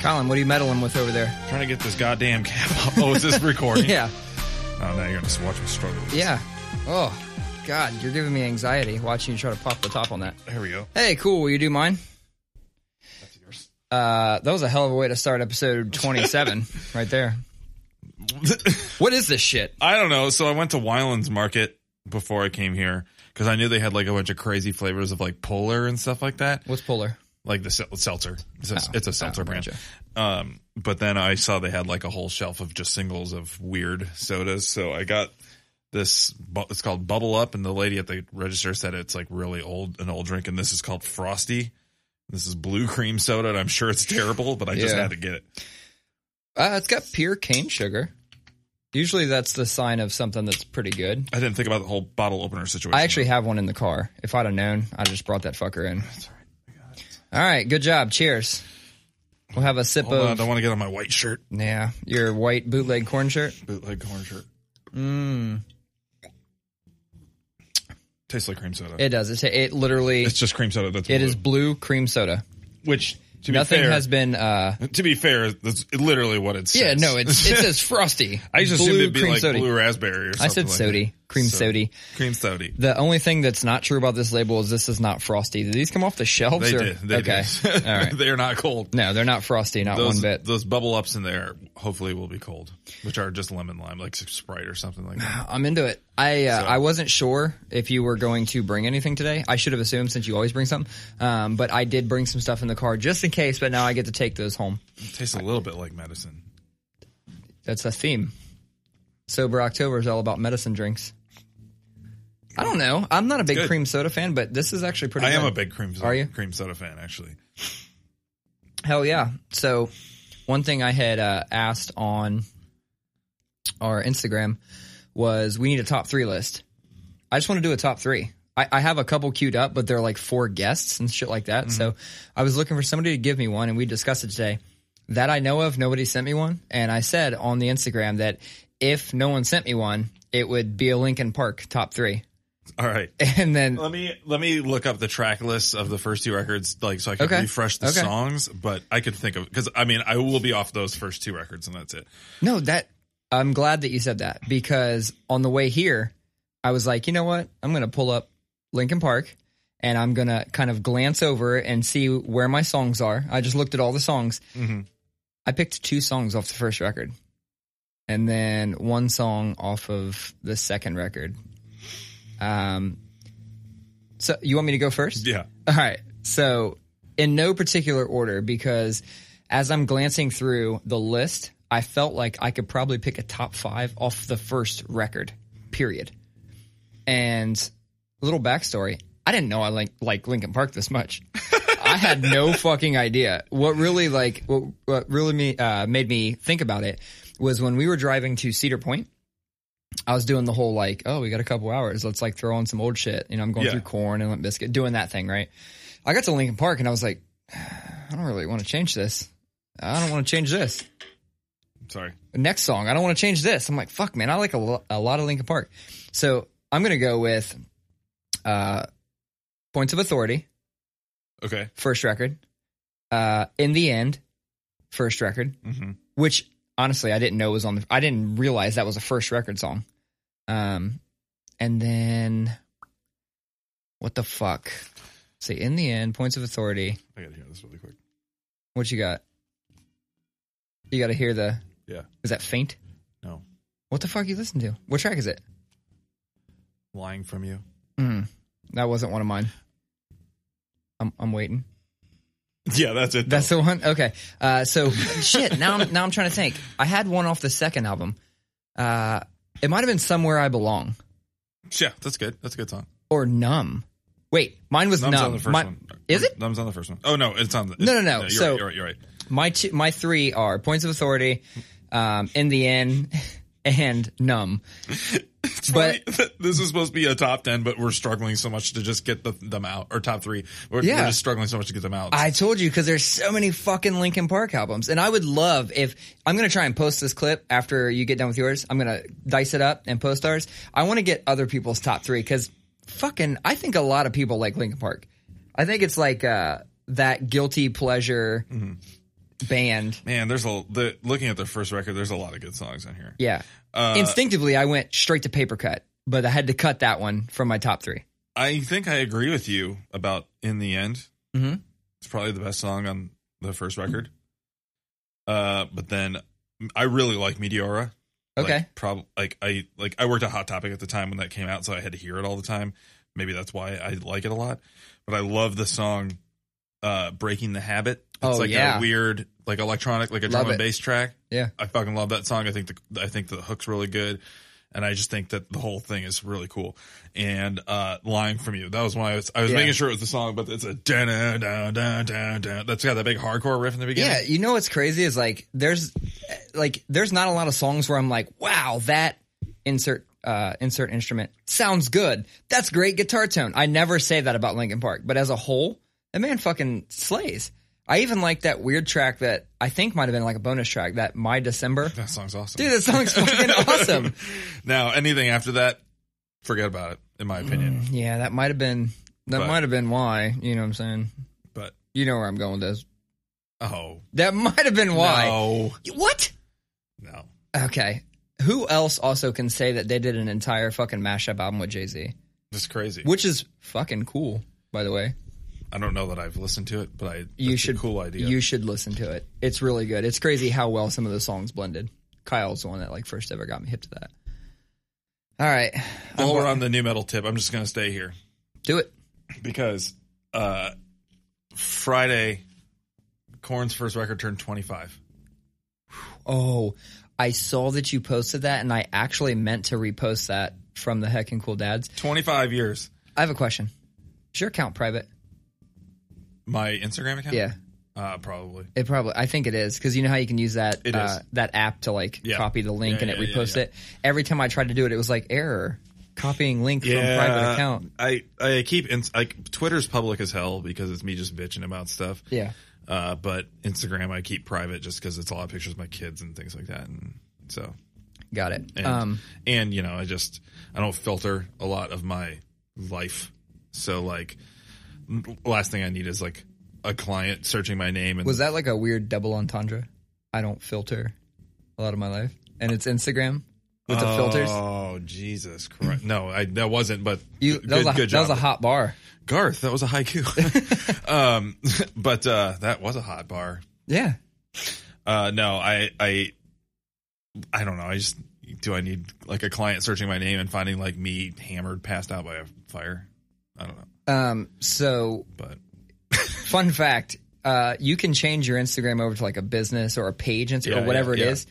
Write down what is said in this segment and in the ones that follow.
Colin, what are you meddling with over there? Trying to get this goddamn cap off. Oh, is this recording? Yeah. Oh, now you're gonna watch me struggle. with. Yeah. Oh, God, you're giving me anxiety watching you try to pop the top on that. There we go. Hey, cool. Will you do mine? That's yours. Uh, that was a hell of a way to start episode 27 right there. What is this shit? I don't know. So I went to Weiland's Market before I came here because I knew they had like a bunch of crazy flavors of like Polar and stuff like that. What's Polar? Like the seltzer. It's a, Oh. it's a seltzer Oh, brand. gotcha. Um, but then I saw they had like a whole shelf of just singles of weird sodas. So I got this. It's called Bubble Up, and the lady at the register said it's like really old, an old drink, and this is called Frosty. This is blue cream soda, and I'm sure it's terrible, but I just Yeah. had to get it. Uh, it's got pure cane sugar. Usually that's the sign of something that's pretty good. I didn't think about the whole bottle opener situation. I actually have one in the car. If I'd have known, I'd just brought that fucker in. All right, good job. Cheers. We'll have a sip Hold on, I don't want to get on my white shirt. yeah, your white bootleg Korn shirt. Bootleg Korn shirt. Mm. Tastes like cream soda. It does. It, it literally it's just cream soda. That's it blue. is blue cream soda. Which to Nothing fair, has been. uh to be fair, that's literally what it says. Yeah, no, it's it says frosty. I just assumed it'd be like soda. blue raspberry or something. I said like sody. Cream So- sody. Cream sody. The only thing that's not true about this label is this is not frosty. Did these come off the shelves? They or? did. They okay. did. All right. they are not cold. No, they're not frosty. Not Those, one bit. those bubble ups in there hopefully will be cold, which are just lemon lime, like Sprite or something like that. I'm into it. I uh, So- I wasn't sure if you were going to bring anything today. I should have assumed since you always bring something. Um, but I did bring some stuff in the car just in case. But now I get to take those home. It tastes a little bit like medicine. That's a theme. Sober October is all about medicine drinks. I don't know. I'm not a big good. cream soda fan, but this is actually pretty. I am a big cream soda, Are you? cream soda fan, actually. Hell yeah. So one thing I had uh, asked on our Instagram was we need a top three list. I just want to do a top three. I, I have a couple queued up, but they're like four guests and shit like that. So I was looking for somebody to give me one, and we discussed it today. That I know of, nobody sent me one, and I said on the Instagram that if no one sent me one, it would be a Linkin Park top three. All right. And then Let me let me look up the track list of the first two records, like so I can Okay. refresh the Okay. songs. But I could think of because I mean I will be off those first two records and that's it. No, that I'm glad that you said that because on the way here, I was like, you know what? I'm going to pull up Linkin Park and I'm going to kind of glance over and see where my songs are. I just looked at all the songs. Mhm. I picked two songs off the first record and then one song off of the second record. Um, so you want me to go first? Yeah. All right. So, in no particular order, because as I'm glancing through the list, I felt like I could probably pick a top five off the first record, period. And a little backstory I didn't know I like, like Linkin Park this much. I had no fucking idea. What really like what, what really me, uh, made me think about it was when we were driving to Cedar Point. I was doing the whole like, oh, we got a couple hours. Let's like throw on some old shit. You know, I'm going Yeah. through Korn and Limp Bizkit, doing that thing, right? I got to Linkin Park and I was like, I don't really want to change this. I don't want to change this. Sorry. Next song, I don't want to change this. I'm like, fuck, man, I like a, lo- a lot of Linkin Park. So I'm gonna go with uh, Points of Authority, Okay. first record. Uh, In the End, first record. hmm which honestly I didn't know was on the. I didn't realize that was a first record song. Um, and then what the fuck? Say in the end, points of authority. I gotta hear this really quick. What you got? You got to hear the. Yeah. Is that faint? No. What the fuck you listen to? What track is it? Lying from you. Mm, that wasn't one of mine. I'm I'm waiting. Yeah, that's it. That's the one. Okay. Uh, so shit. Now I'm now I'm trying to think. I had one off the second album. Uh, it might have been somewhere I belong. yeah, that's good. That's a good song. or numb. Wait, mine was Numb's numb. on the first My- one. Is it? Numb's on the first one. Oh no, it's on the. No, no, no. You're, So- right, you're right. You're right. My two, my three are points of authority, um, in the end, and numb. It's But- this is supposed to be a top ten, but we're struggling so much to just get the, them out, or top three. We're, Yeah. we're just struggling so much to get them out. I told you because there's so many fucking Linkin Park albums, and I would love if I'm gonna try and post this clip after you get done with yours. I'm gonna dice it up and post ours. I want to get other people's top three because fucking, I think a lot of people like Linkin Park. I think it's like uh, that guilty pleasure. Band. Man, there's a the, looking at their first record. There's a lot of good songs on here. Yeah. Uh, Instinctively, I went straight to paper cut, but I had to cut that one from my top three. I think I agree with you about in the end. Mhm. It's probably the best song on the first record. Uh, but then I really like Meteora. Okay. Like, prob- like I like I worked at Hot Topic at the time when that came out, so I had to hear it all the time. Maybe that's why I like it a lot. But I love the song uh Breaking the Habit. It's Oh, like yeah. a weird like electronic like a Love drum and it. bass track. Yeah. I fucking love that song. I think the I think the hook's really good. And I just think that the whole thing is really cool. And uh Lying from You. That was why I was I was Yeah. making sure it was the song, but it's a da da da da da da. That's got that big hardcore riff in the beginning. Yeah, you know what's crazy is like there's like there's not a lot of songs where I'm like, wow, that insert uh insert instrument sounds good. That's great guitar tone. I never say that about Linkin Park, but as a whole, that man fucking slays. I even like that weird track that I think might have been like a bonus track, that My December. That song's awesome. Dude, that song's fucking awesome. Now, anything after that, forget about it, in my opinion. Mm, yeah, that might have been that might have been why, you know what I'm saying? But You know where I'm going with this. oh That might have been why. no, What? no. Okay. Who else also can say that they did an entire fucking mashup album with Jay Z? That's crazy. Which is fucking cool, by the way. I don't know that I've listened to it, but I You should cool idea. You should listen to it. It's really good. It's crazy how well some of the songs blended. Kyle's the one that like first ever got me hip to that. All right. While I'm- we're on the nu metal tip, I'm just gonna stay here do it. because uh, Friday, Korn's first record turned 25. Oh, I saw that you posted that and I actually meant to repost that from the Heck and Cool Dads. 25 years. I have a question. Is your account private? My Instagram account. Yeah. uh, probably. It probably, I think it is because you know how you can use that It uh, is. that app to like Yeah. copy the link Yeah, and it yeah, yeah, reposts yeah. it. Every time I tried to do it, it was like error, copying link from private account. I I keep ins- like Twitter's public as hell because it's me just bitching about stuff. Yeah, Uh, but Instagram I keep private just because it's a lot of pictures of my kids and things like that, and so got it. and, um, and you know I just I don't filter a lot of my life, so like last thing I need is like a client searching my name and was that like a weird double entendre? I don't filter a lot of my life, and it's Instagram with the filters. Oh Jesus Christ! No, I that wasn't. But You good, that was a good that was a hot bar. Garth. That was a haiku. um, but uh, that was a hot bar. Yeah, Uh, no, I, I, I don't know. I just do. I need like a client searching my name and finding like me hammered, passed out by a fire. I don't know, Um, so but fun fact, uh, you can change your Instagram over to like a business or a page Insta- Yeah, or whatever yeah, it yeah. is,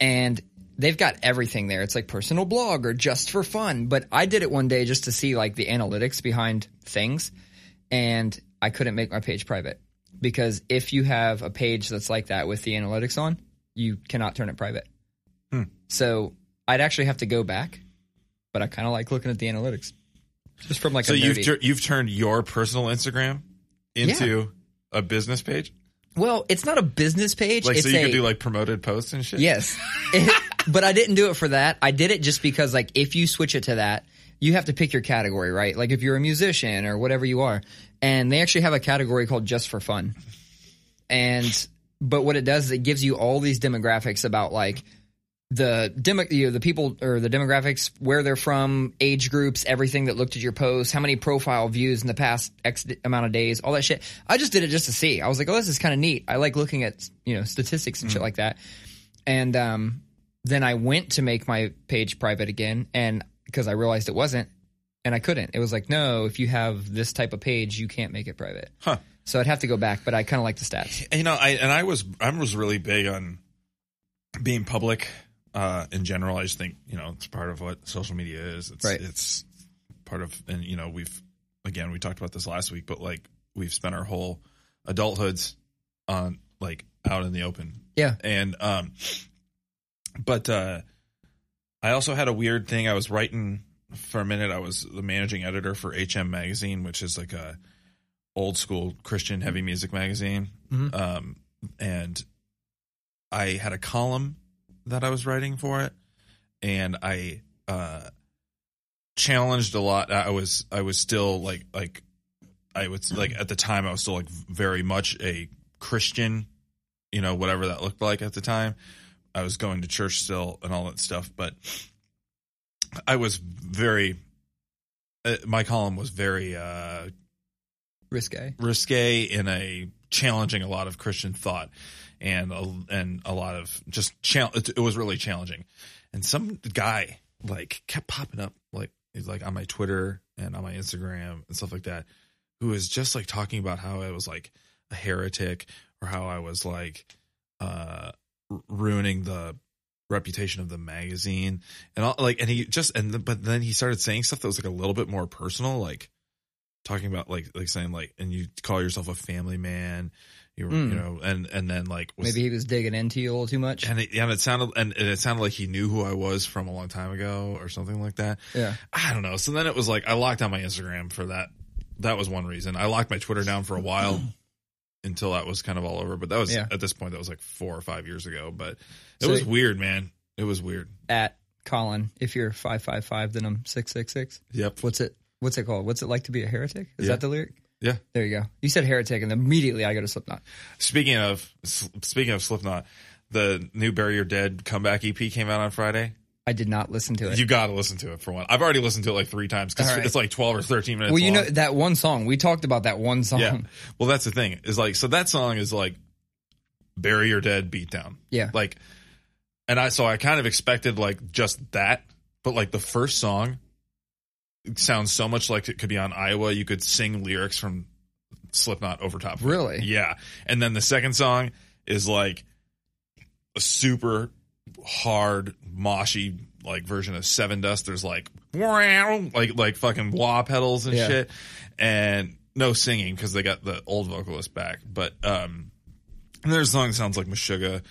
and they've got everything there. It's like personal blog or just for fun. But I did it one day just to see like the analytics behind things, and I couldn't make my page private because if you have a page that's like that with the analytics on, you cannot turn it private. Hmm. So I'd actually have to go back, but I kind of like looking at the analytics. Just from like so you've nerdy- you've turned your personal Instagram into a business page, well, it's not a business page. like it's so you a, could do like promoted posts and shit. Yes. It- but I didn't do it for that. I did it just because like if you switch it to that, you have to pick your category, right? Like if you're a musician or whatever you are. And they actually have a category called just for fun. And but what it does is it gives you all these demographics about like the demo, you know, the people or the demographics, where they're from, age groups, everything that looked at your post, how many profile views in the past X amount of days, all that shit. I just did it just to see. I was like, oh, this is kind of neat. I like looking at you know statistics and shit like that. And um, then I went to make my page private again, and because I realized it wasn't, and I couldn't. It was like, no, if you have this type of page, you can't make it private. Huh. So I'd have to go back, but I kind of like the stats. You know, I and I was I was really big on being public uh, in general. I just think you know it's part of what social media is. It's Right. it's part of and you know we've again we talked about this last week, but like we've spent our whole adulthoods on like out in the open. Yeah. And um, but uh, I also had a weird thing. I was writing for a minute. I was the managing editor for HM Magazine, which is like a old school Christian heavy music magazine. Mhm. Um, and I had a column that I was writing for it, and I uh, challenged a lot. I was I was still like like I was like at the time I was still like very much a Christian you know, whatever that looked like at the time. I was going to church still and all that stuff, but I was very, uh, my column was very uh, Risque. risque in a challenging a lot of Christian thought and a, and a lot of just it, it was really challenging. And some guy like kept popping up like he's like on my Twitter and on my Instagram and stuff like that, who was just like talking about how I was like a heretic or how I was like uh ruining the reputation of the magazine and all like and he just and th- but then he started saying stuff that was like a little bit more personal like talking about like like saying like and you call yourself a family man you Mm. you know and and then like was, Maybe he was digging into you a little too much. and it, and it sounded and, and it sounded like he knew who I was from a long time ago or something like that. Yeah. I don't know. So then it was like I locked down my Instagram for that. That was one reason. I locked my Twitter down for a while until that was kind of all over. But that was Yeah. at this point that was like four or five years ago. But it So- was weird, man. It was weird. At Colin, if you're five five five, then I'm six six six. Yep. What's it? What's it called? What's it like to be a heretic? Is Yeah. that the lyric? Yeah. There you go. You said heretic, and immediately I go to Slipknot. Speaking of speaking of Slipknot, the new Bury Your Dead comeback EP came out on Friday. I did not listen to it. You got to listen to it for one. I've already listened to it like three times because right. it's like twelve or thirteen minutes. well, you long. know that one song we talked about. That one song. Yeah. Well, that's the thing is like, so that song is like bury your dead beatdown. Yeah. Like, and I, so I kind of expected like just that, but like the first song sounds so much like it could be on Iowa. You could sing lyrics from Slipknot over top. of it. Really? Yeah. And then the second song is like a super hard moshy like version of Sevendust. There's like wow, like like fucking wah pedals and Yeah. shit, and no singing because they got the old vocalist back. But um, and there's a song that sounds like Meshuggah.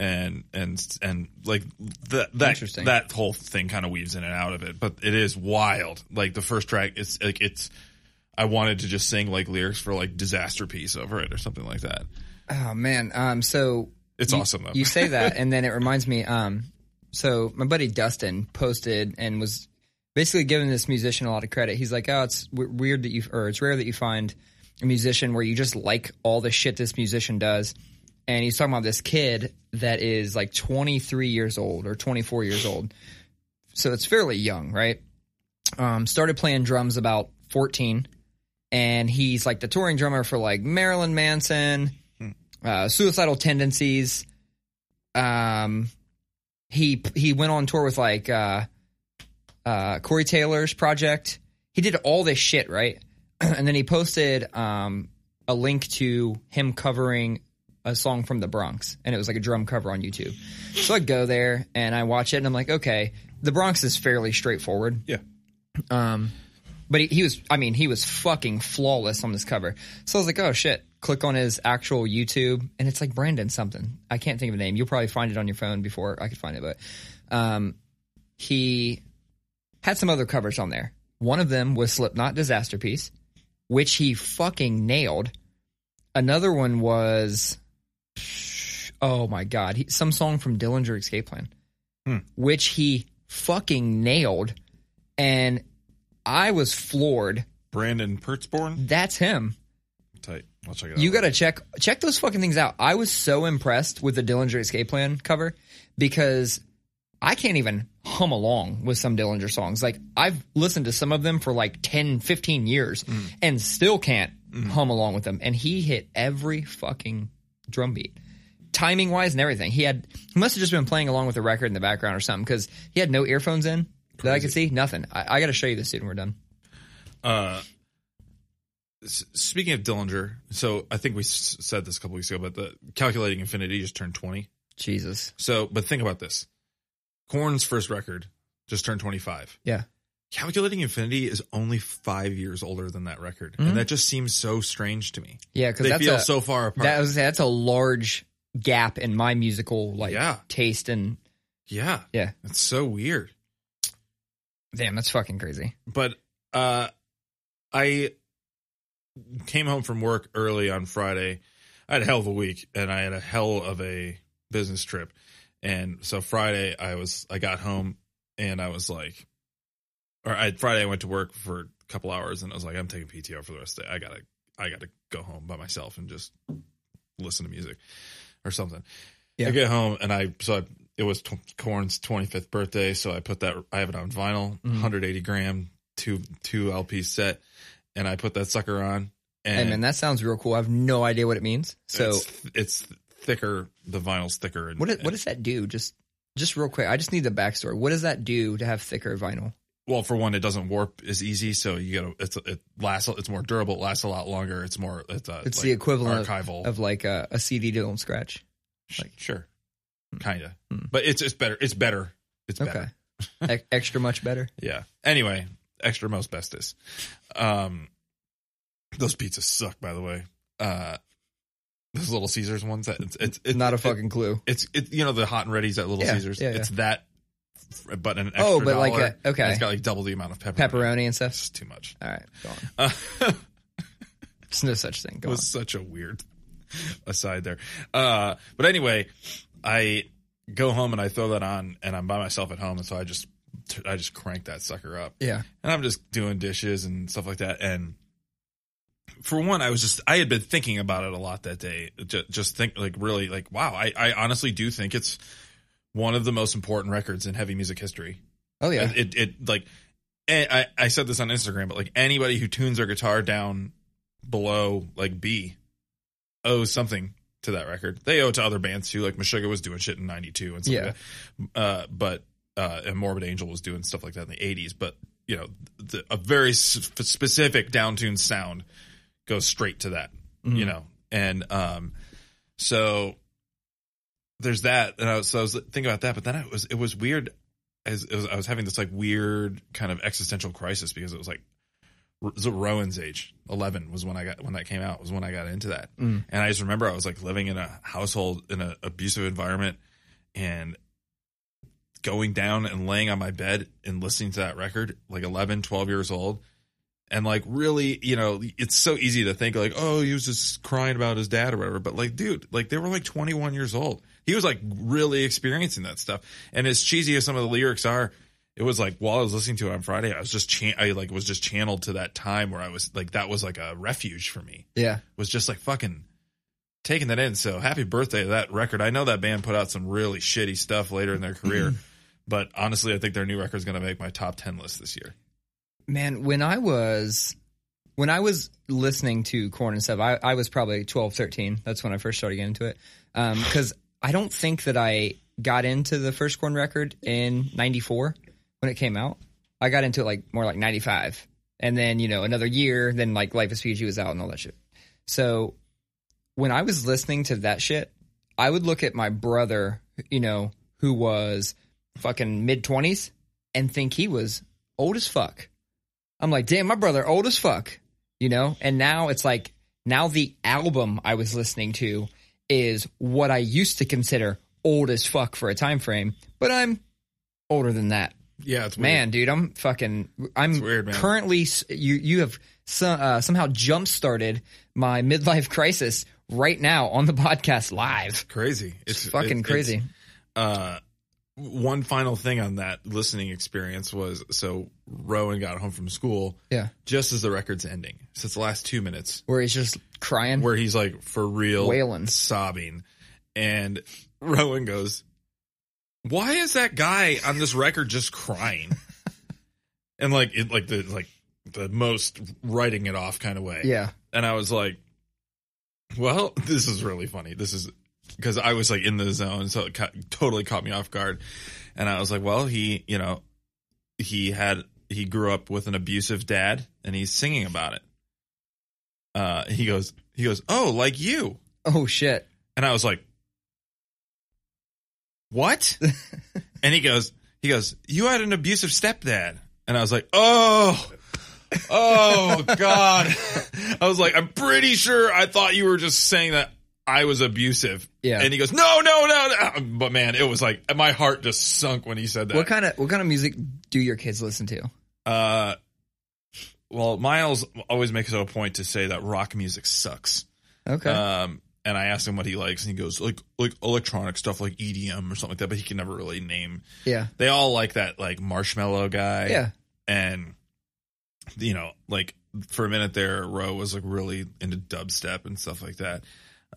And and and like that that that whole thing kind of weaves in and out of it, but it is wild. Like the first track, it's like it's. I wanted to just sing like lyrics for like disaster piece over it or something like that. Oh man. Um. So It's you, awesome though. You say that, and then it reminds me. Um, so my buddy Dustin posted and was basically giving this musician a lot of credit. He's like, "Oh, it's w- weird that you, or it's rare that you find a musician where you just like all the shit this musician does." And he's talking about this kid that is like 23 years old or 24 years old, so it's fairly young, right? Um, started playing drums about 14, and he's like the touring drummer for like Marilyn Manson uh, suicidal tendencies. Um, he he went on tour with like uh, uh, Corey Taylor's project. He did all this shit right, and then he posted um, a link to him covering a song from the Bronx, and it was like a drum cover on YouTube. So I go there and I watch it, and I'm like, okay, the Bronx is fairly straightforward. yeah. Um, but he, he was, I mean, he was fucking flawless on this cover. So I was like, oh shit. Click on his actual YouTube, and it's like Brandon something. I can't think of a name. You'll probably find it on your phone before I could find it. But um, he had some other covers on there. One of them was Slipknot Disasterpiece, which he fucking nailed. Another one was, oh my god, he, some song from Dillinger Escape Plan, Hmm. which he fucking nailed, and I was floored. Brandon Pertzborn. That's him. Tight. I'll check it out. You got to check check those fucking things out. I was so impressed with the Dillinger Escape Plan cover because I can't even hum along with some Dillinger songs. Like I've listened to some of them for like 10, 15 years and still can't hum along with them. And he hit every fucking drum beat. Timing wise and everything. He had he must have just been playing along with the record in the background or something because he had no earphones in that I could see. Nothing. I, I got to show you this dude when we're done. Uh, speaking of Dillinger, so I think we s- said this a couple weeks ago, but the Calculating Infinity just turned 20. Jesus. So, but think about this. Korn's first record just turned 25. Yeah. Calculating Infinity is only five years older than that record. Mhm. And that just seems so strange to me. Yeah, because They that's feel a, so far apart. That was that's a large gap in my musical like Yeah. taste and yeah. yeah. It's so weird. Damn, that's fucking crazy. but uh i came home from work early on friday i had a hell of a week and i had a hell of a business trip and so friday i was i got home and i was like or I, friday i went to work for a couple hours and i was like i'm taking pto for the rest of the day i gotta i gotta go home by myself and just listen to music or something. Yeah. I get home and I so I, it was t- Korn's 25th birthday, so I put that I have it on vinyl, Mm-hmm. 180 gram, two two LP set, and I put that sucker on. Hey And man, that sounds real cool. I have no idea what it means. So it's, it's thicker. The vinyl's thicker. And, what what does that do? Just just real quick. I just need the backstory. What does that do to have thicker vinyl? Well, for one, it doesn't warp as easy, so you gotta it's it lasts. It's more durable. It lasts a lot longer. It's more. It's a, It's like the equivalent archival. of like a, a CD don't scratch. Sh- sure, kind of, Hmm. but it's it's better. It's better. It's better. Okay, e- extra much better. Yeah. Anyway, extra most bestest. Um, those pizzas suck, by the way. Uh, those Little Caesars ones. That it's it's, it's Not a it- fucking clue. It's it, you know the hot and ready's at Little Yeah, Caesars. yeah, yeah. It's that, but an extra Oh, but like a- okay. and It's got like double the amount of pepperoni. Pepperoni and stuff. It's too much. All right, go on. Uh, There's no such thing. Go on. was such a weird aside there. Uh, but anyway, I go home and I throw that on, and I'm by myself at home, and so I just I just crank that sucker up. Yeah. and I'm just doing dishes and stuff like that. And for one, I was just I had been thinking about it a lot that day. Just, just think like really like wow. I I honestly do think it's one of the most important records in heavy music history. Oh yeah. It it like and I I said this on Instagram, but like anybody who tunes their guitar down below like B owes something to that record. They owe it to other bands too. Like Meshuggah was doing shit in '92 and stuff Yeah. like. Uh, but uh, and Morbid Angel was doing stuff like that in the '80s. But you know, the, a very s- specific downtuned sound goes straight to that. Mhm. You know, and um, so there's that. And I was, so I was thinking about that, but then it was it was weird. As it was, I was having this like weird kind of existential crisis because it was like it was Rowan's age. Eleven was when I got when that came out. Was when I got into that. Mm. And I just remember I was like living in a household in an abusive environment and going down and laying on my bed and listening to that record like 11 12 years old and like really you know it's so easy to think like oh he was just crying about his dad or whatever but like dude like they were like 21 years old he was like really experiencing that stuff and as cheesy as some of the lyrics are it was like while I was listening to it on Friday, I was just chan- I like was just channeled to that time where I was like that was like a refuge for me Yeah. was just like fucking taking that in. So happy birthday to that record. I know that band put out some really shitty stuff later in their career, but honestly, I think their new record is going to make my top 10 list this year. Man, when I was when I was listening to Korn and stuff, I, I was probably 12, 13. That's when I first started getting into it. Um, because I don't think that I got into the first Korn record in 94 when it came out. I got into it like more like 95. And then, you know, another year, then like Life is Peachy was out and all that shit. So when I was listening to that shit, I would look at my brother, you know, who was fucking mid 20s and think he was old as fuck. I'm like, damn, my brother old as fuck, you know? And now it's like, now the album I was listening to is what I used to consider old as fuck for a time frame, but I'm older than that. Yeah, it's Man, dude, I'm fucking. I'm weird, man. currently. You you have some, uh, somehow jump started my midlife crisis right now on the podcast live. crazy. It's, fucking crazy. uh, one final thing on that listening experience was so Rowan got home from school yeah, just as the record's ending. So it's the last two minutes where he's just crying. where he's like for real Wailing. sobbing. And Rowan goes, Why is that guy on this record just crying? and like it like the like the most writing it off kind of way. yeah, And I was like, Well, this is really funny. This is because I was like in the zone, so it ca- totally caught me off guard. And I was like, Well, he, you know, he had he grew up with an abusive dad and he's singing about it. Uh he goes he goes, "Oh, like you." oh shit. And I was like, "What?" and he goes, "He goes, you had an abusive stepdad." And I was like, "Oh, oh God!" I was like, "I'm pretty sure I thought you were just saying that I was abusive." Yeah. And he goes, "No, no, no!" no." But man, it was like my heart just sunk when he said that. What kind of what kind of music do your kids listen to? Uh, well, Miles always makes it a point to say that rock music sucks. Okay. Um, and I asked him what he likes, and he goes like like electronic stuff like EDM or something like that, but he can never really name. yeah. They all like that like Marshmello guy. Yeah. and you know, like for a minute there, Roe was like really into dubstep and stuff like that.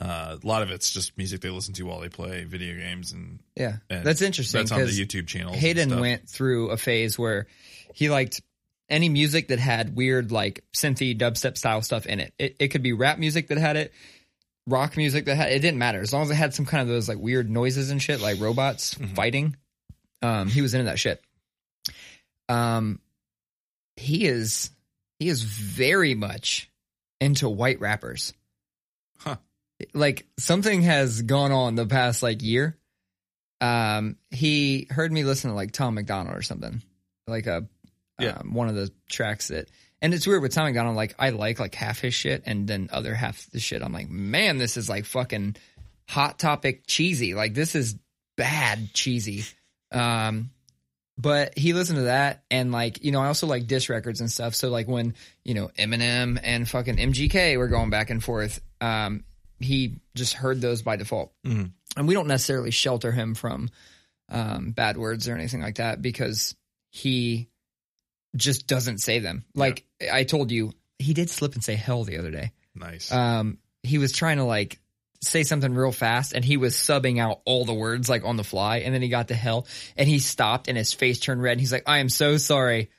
Uh, a lot of it's just music they listen to while they play video games, and, Yeah, and that's interesting. That's on the YouTube channel. Hayden went through a phase where he liked any music that had weird like synthy dubstep style stuff in it. It, it could be rap music that had it, rock music that had it didn't matter as long as it had some kind of those like weird noises and shit like robots Mhm. fighting. Um, he was into that shit. Um, he is he is very much into white rappers. Huh. Like something has gone on the past like year. Um, he heard me listen to like Tom MacDonald or something, like a Yeah. um, one of the tracks that. And it's weird with Tom MacDonald. Like I like like half his shit, and then other half the shit. I'm like, man, this is like fucking hot topic cheesy. Like this is bad cheesy. Um, but he listened to that, and like you know, I also like diss records and stuff. So like when you know Eminem and fucking MGK were going back and forth, um, he just heard those by default. Mhm. And we don't necessarily shelter him from um, bad words or anything like that because he just doesn't say them. Like I told you, he did slip and say hell the other day. nice. Um, he was trying to like say something real fast and he was subbing out all the words like on the fly and then he got to hell and he stopped and his face turned red and he's like, I am so sorry.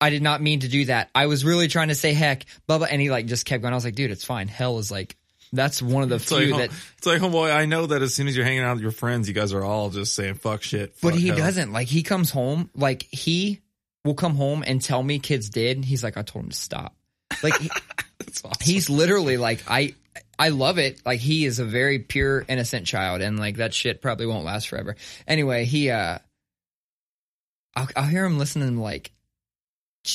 I did not mean to do that. I was really trying to say heck, blah blah and he like just kept going. I was like, dude, it's fine. Hell is like that's one of the it's few like, that it's like, homeboy, I know that as soon as you're hanging out with your friends, you guys are all just saying fuck shit. But he hell. doesn't. Like he comes home, like he will come home and tell me kids did. He's like, I told him to stop. Like he, awesome. he's literally like, I I love it. Like he is a very pure, innocent child, and like that shit probably won't last forever. Anyway, he uh, I'll, I'll hear him listening like,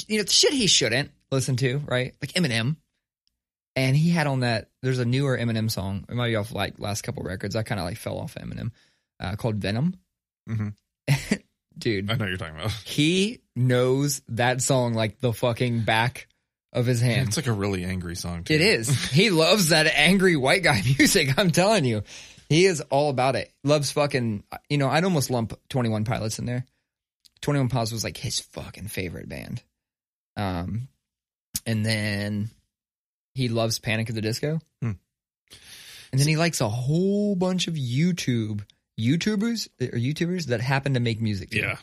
you know, shit he shouldn't listen to, right? Like Eminem. And he had on that. There's a newer Eminem song. It might be off like last couple records. I kind of like fell off Eminem, uh, called Venom. Mhm. Dude, I know you're talking about. he knows that song like the fucking back of his hand. It's like a really angry song. Too. It is. He loves that angry white guy music. I'm telling you, he is all about it. Loves fucking. You know, I'd almost lump Twenty One Pilots in there. Twenty One Pilots was like his fucking favorite band. Um, and then he loves Panic at the Disco. Hmm. And then he likes a whole bunch of YouTube YouTubers or YouTubers that happen to make music. too. Yeah.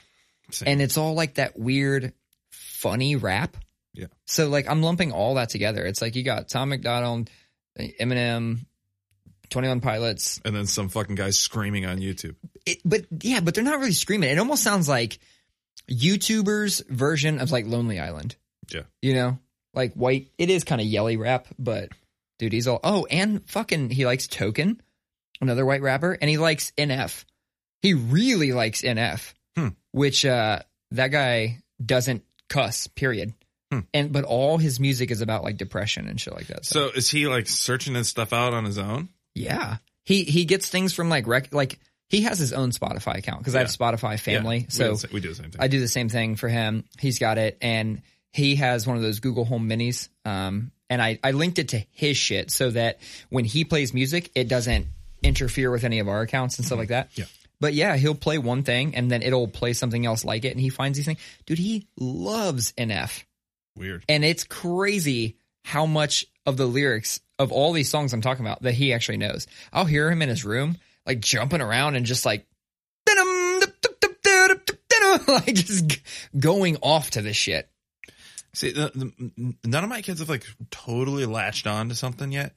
Same. and it's all like that weird, funny rap. Yeah. So like I'm lumping all that together. It's like you got Tom MacDonald, Eminem, Twenty One Pilots. and then some fucking guys screaming on YouTube. It, but yeah, but they're not really screaming. It almost sounds like YouTubers' version of like Lonely Island. Yeah. You know, like white. It is kind of yelly rap, but dude, he's all oh, and fucking he likes Token, another white rapper, and he likes NF. He really likes NF, Hmm. which uh that guy doesn't cuss. Period. Hmm. And but all his music is about like depression and shit like that. So is he like searching his stuff out on his own? Yeah. He he gets things from like rec like he has his own Spotify account because I have Spotify family. Yeah, so do the sa- we do the same thing. I do the same thing for him. He's got it and he has one of those Google Home Minis. Um and I, I linked it to his shit so that when he plays music, it doesn't interfere with any of our accounts and stuff like that. Yeah. But yeah, he'll play one thing and then it'll play something else like it and he finds these things. Dude, he loves NF. Weird. And it's crazy how much of the lyrics of all these songs I'm talking about that he actually knows. I'll hear him in his room, like jumping around and just like, like just going off to this shit. See, the, the, none of my kids have like totally latched on to something yet.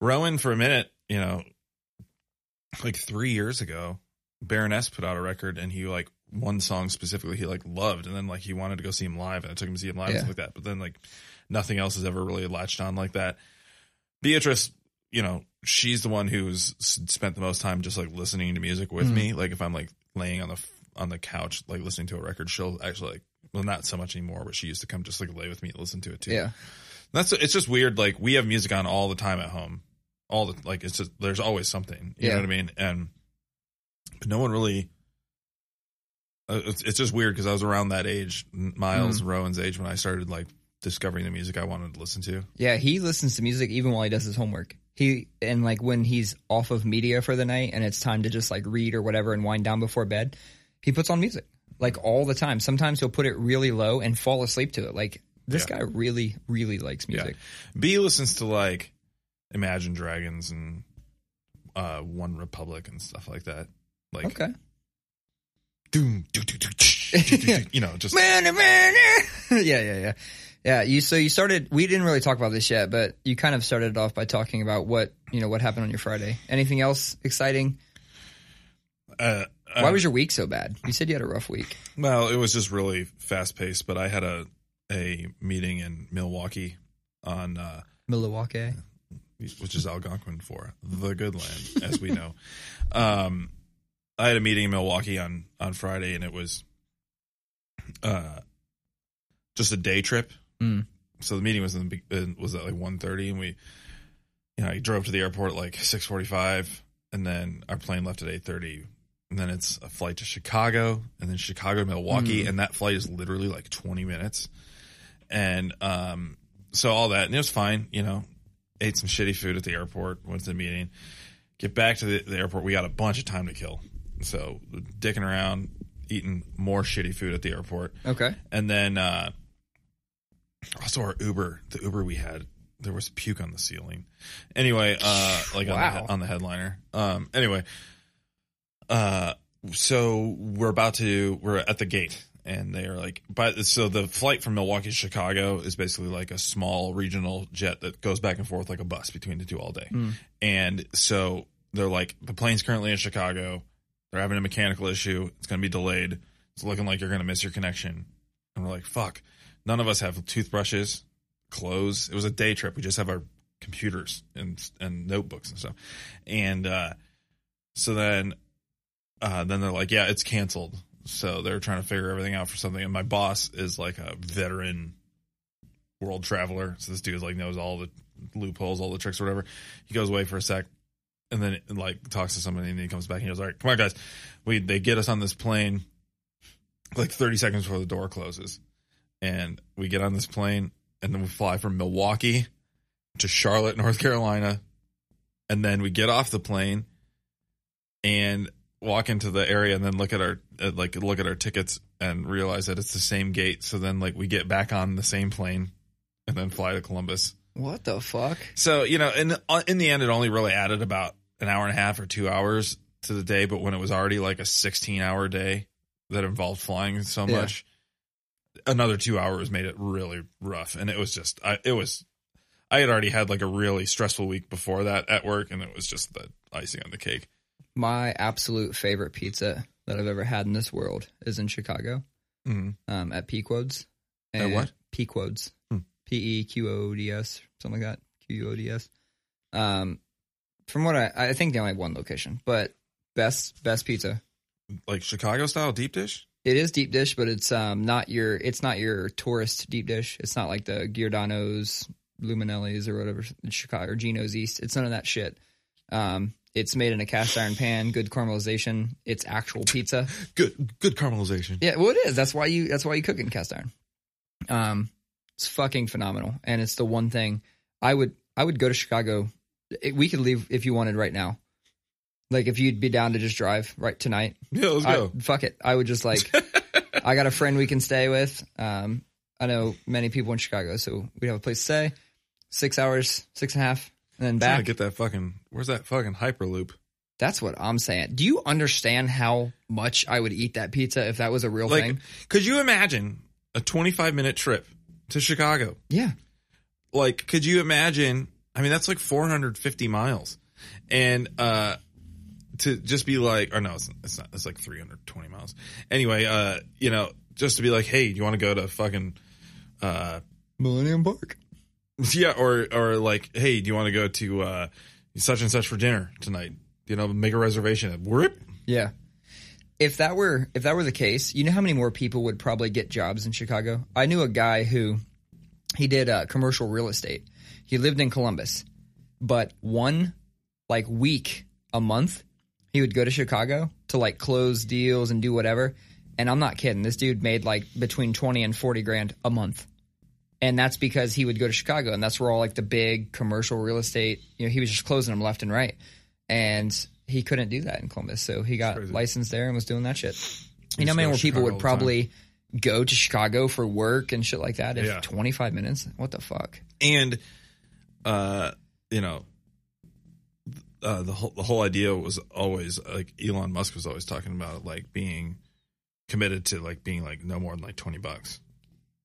Rowan, for a minute, you know, like three years ago, Baroness put out a record, and he like one song specifically he like loved, and then like he wanted to go see him live, and I took him to see him live and stuff like that. But then like nothing else has ever really latched on like that. Beatrice, you know, she's the one who's spent the most time just like listening to music with Mhm. me. Like if I'm like laying on the on the couch like listening to a record, she'll actually like well not so much anymore, but she used to come just like lay with me and listen to it too. Yeah. That's it's just weird. Like we have music on all the time at home, all the like it's just there's always something. You Yeah. know what I mean? And but no one really. Uh, it's, it's just weird because I was around that age, Miles Mm-hmm. Rowan's age, when I started like discovering the music I wanted to listen to. Yeah. He listens to music even while he does his homework. He, and like when he's off of media for the night and it's time to just like read or whatever and wind down before bed, he puts on music like all the time. Sometimes he'll put it really low and fall asleep to it. Like this Yeah. guy really, really likes music. B listens to like Imagine Dragons and uh, One Republic and stuff like that. Like, Okay. doom, doo, doo, doo, you know, just Man, man. yeah, yeah, yeah. Yeah, you so you started we didn't really talk about this yet, but you kind of started it off by talking about what, you know, what happened on your Friday. Anything else exciting? uh, Why was your week so bad? You said you had a rough week. Well, it was just really fast paced, but I had a a meeting in Milwaukee on uh, Milwaukee. which is Algonquin for the good land, as we know. Um, I had a meeting in Milwaukee on on Friday, and it was uh, just a day trip. Mm. So the meeting was in the, was at like 1.30 and we, you know, I drove to the airport at like six forty five, and then our plane left at eight thirty. And then it's a flight to Chicago, and then Chicago to Milwaukee, and that flight is literally like twenty minutes. And um, so all that, and it was fine. You know, ate some shitty food at the airport. Went to the meeting. Get back to the, the airport. We got a bunch of time to kill. So dicking around, eating more shitty food at the airport, Okay. and then uh, also our Uber, the Uber we had, there was puke on the ceiling. Anyway, uh, like on, the, on the headliner. Um, anyway, uh, so we're about to we're at the gate, and they are like, but so the flight from Milwaukee to Chicago is basically like a small regional jet that goes back and forth like a bus between the two all day, and so they're like, the plane's currently in Chicago. They're having a mechanical issue. It's going to be delayed. It's looking like you're going to miss your connection. And we're like, fuck. None of us have toothbrushes, clothes. It was a day trip. We just have our computers and and notebooks and stuff. And uh, so then, uh, then they're like, yeah, it's canceled. So they're trying to figure everything out for something. And my boss is like a veteran world traveler. So this dude like knows all the loopholes, all the tricks, whatever. He goes away for a sec, and then like talks to somebody, and then he comes back and he goes, "All right, come on, guys, we they get us on this plane like 30 seconds before the door closes, and we get on this plane, and then we fly from Milwaukee to Charlotte, North Carolina, and then we get off the plane and walk into the area, and then look at our uh, like look at our tickets and realize that it's the same gate. So then like we get back on the same plane, and then fly to Columbus. What the fuck? So you know, in in the end, it only really added about an hour and a half or two hours to the day. But when it was already like a sixteen hour day that involved flying so Yeah. much, another two hours made it really rough. And it was just, I, it was, I had already had like a really stressful week before that at work, and it was just the icing on the cake. My absolute favorite pizza that I've ever had in this world is in Chicago, Mhm. um, at Pequods. At what? Pequods. Hmm. P E Q O D S, something like that. Q U O D S. Um, from what I, I think they only have one location, but best best pizza. Like Chicago style deep dish. It is deep dish, but it's um not your it's not your tourist deep dish. It's not like the Giordano's, Lou Malnati's, or whatever Chicago or Gino's East. It's none of that shit. Um, it's made in a cast iron pan, good caramelization. It's actual pizza. Good, good caramelization. Yeah, well, it is. That's why you. That's why you cook in cast iron. Um, it's fucking phenomenal, and it's the one thing I would. I would go to Chicago. It- we could leave if you wanted right now. Like if you'd be down to just drive right tonight. Yeah, let's I, go. fuck it. I would just like. I got a friend we can stay with. Um, I know many people in Chicago, so we'd have a place to stay. Six hours, six and a half, and then back. get that fucking. Where's that fucking hyperloop? That's what I'm saying. Do you understand how much I would eat that pizza if that was a real Like, thing? could you imagine a 25 minute trip to Chicago? Yeah. like could you imagine i mean that's like 450 miles and uh to just be like or no it's, it's not it's like 320 miles anyway uh you know just to be like hey do you want to go to fucking uh Millennium Park. yeah or or like hey do you want to go to uh such and such for dinner tonight you know make a reservation Whoop. Yeah. If that were if that were the case, you know how many more people would probably get jobs in Chicago? I knew a guy who he did uh, commercial real estate. He lived in Columbus, but one like week a month he would go to Chicago to like close deals and do whatever. And I'm not kidding. This dude made like between 20 and 40 grand a month. And that's because he would go to Chicago and that's where all like the big commercial real estate, you know, he was just closing them left and right. And he couldn't do that in Columbus. So he got licensed there and was doing that shit. You know, Just how many go people Chicago would probably go to Chicago for work and shit like that if Yeah. 25 minutes? What the fuck? and uh you know uh, the whole the whole idea was always like Elon Musk was always talking about like being committed to like being like no more than like twenty bucks,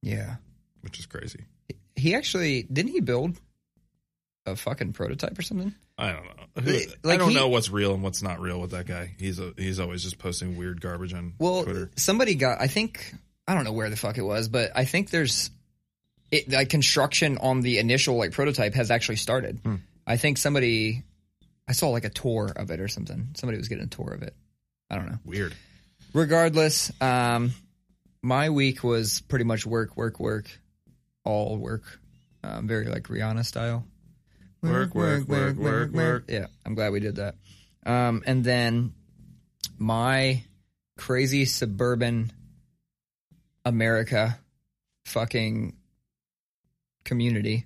Yeah. Which is crazy. He actually didn't he build a fucking prototype or something? I don't know. I don't he- know what's real and what's not real with that guy. He's a, he's always just posting weird garbage on Well, Twitter. somebody got. I think I don't know where the fuck it was, but I think there's it, like construction on the initial like prototype has actually started. Hmm. I think somebody. I saw like a tour of it or something. Somebody was getting a tour of it. I don't know. Weird. Regardless, um, my week was pretty much work, work, work, all work. Um, very like Rihanna style. Work, work, work, work, work. Yeah, I'm glad we did that. Um, and then my crazy suburban America fucking community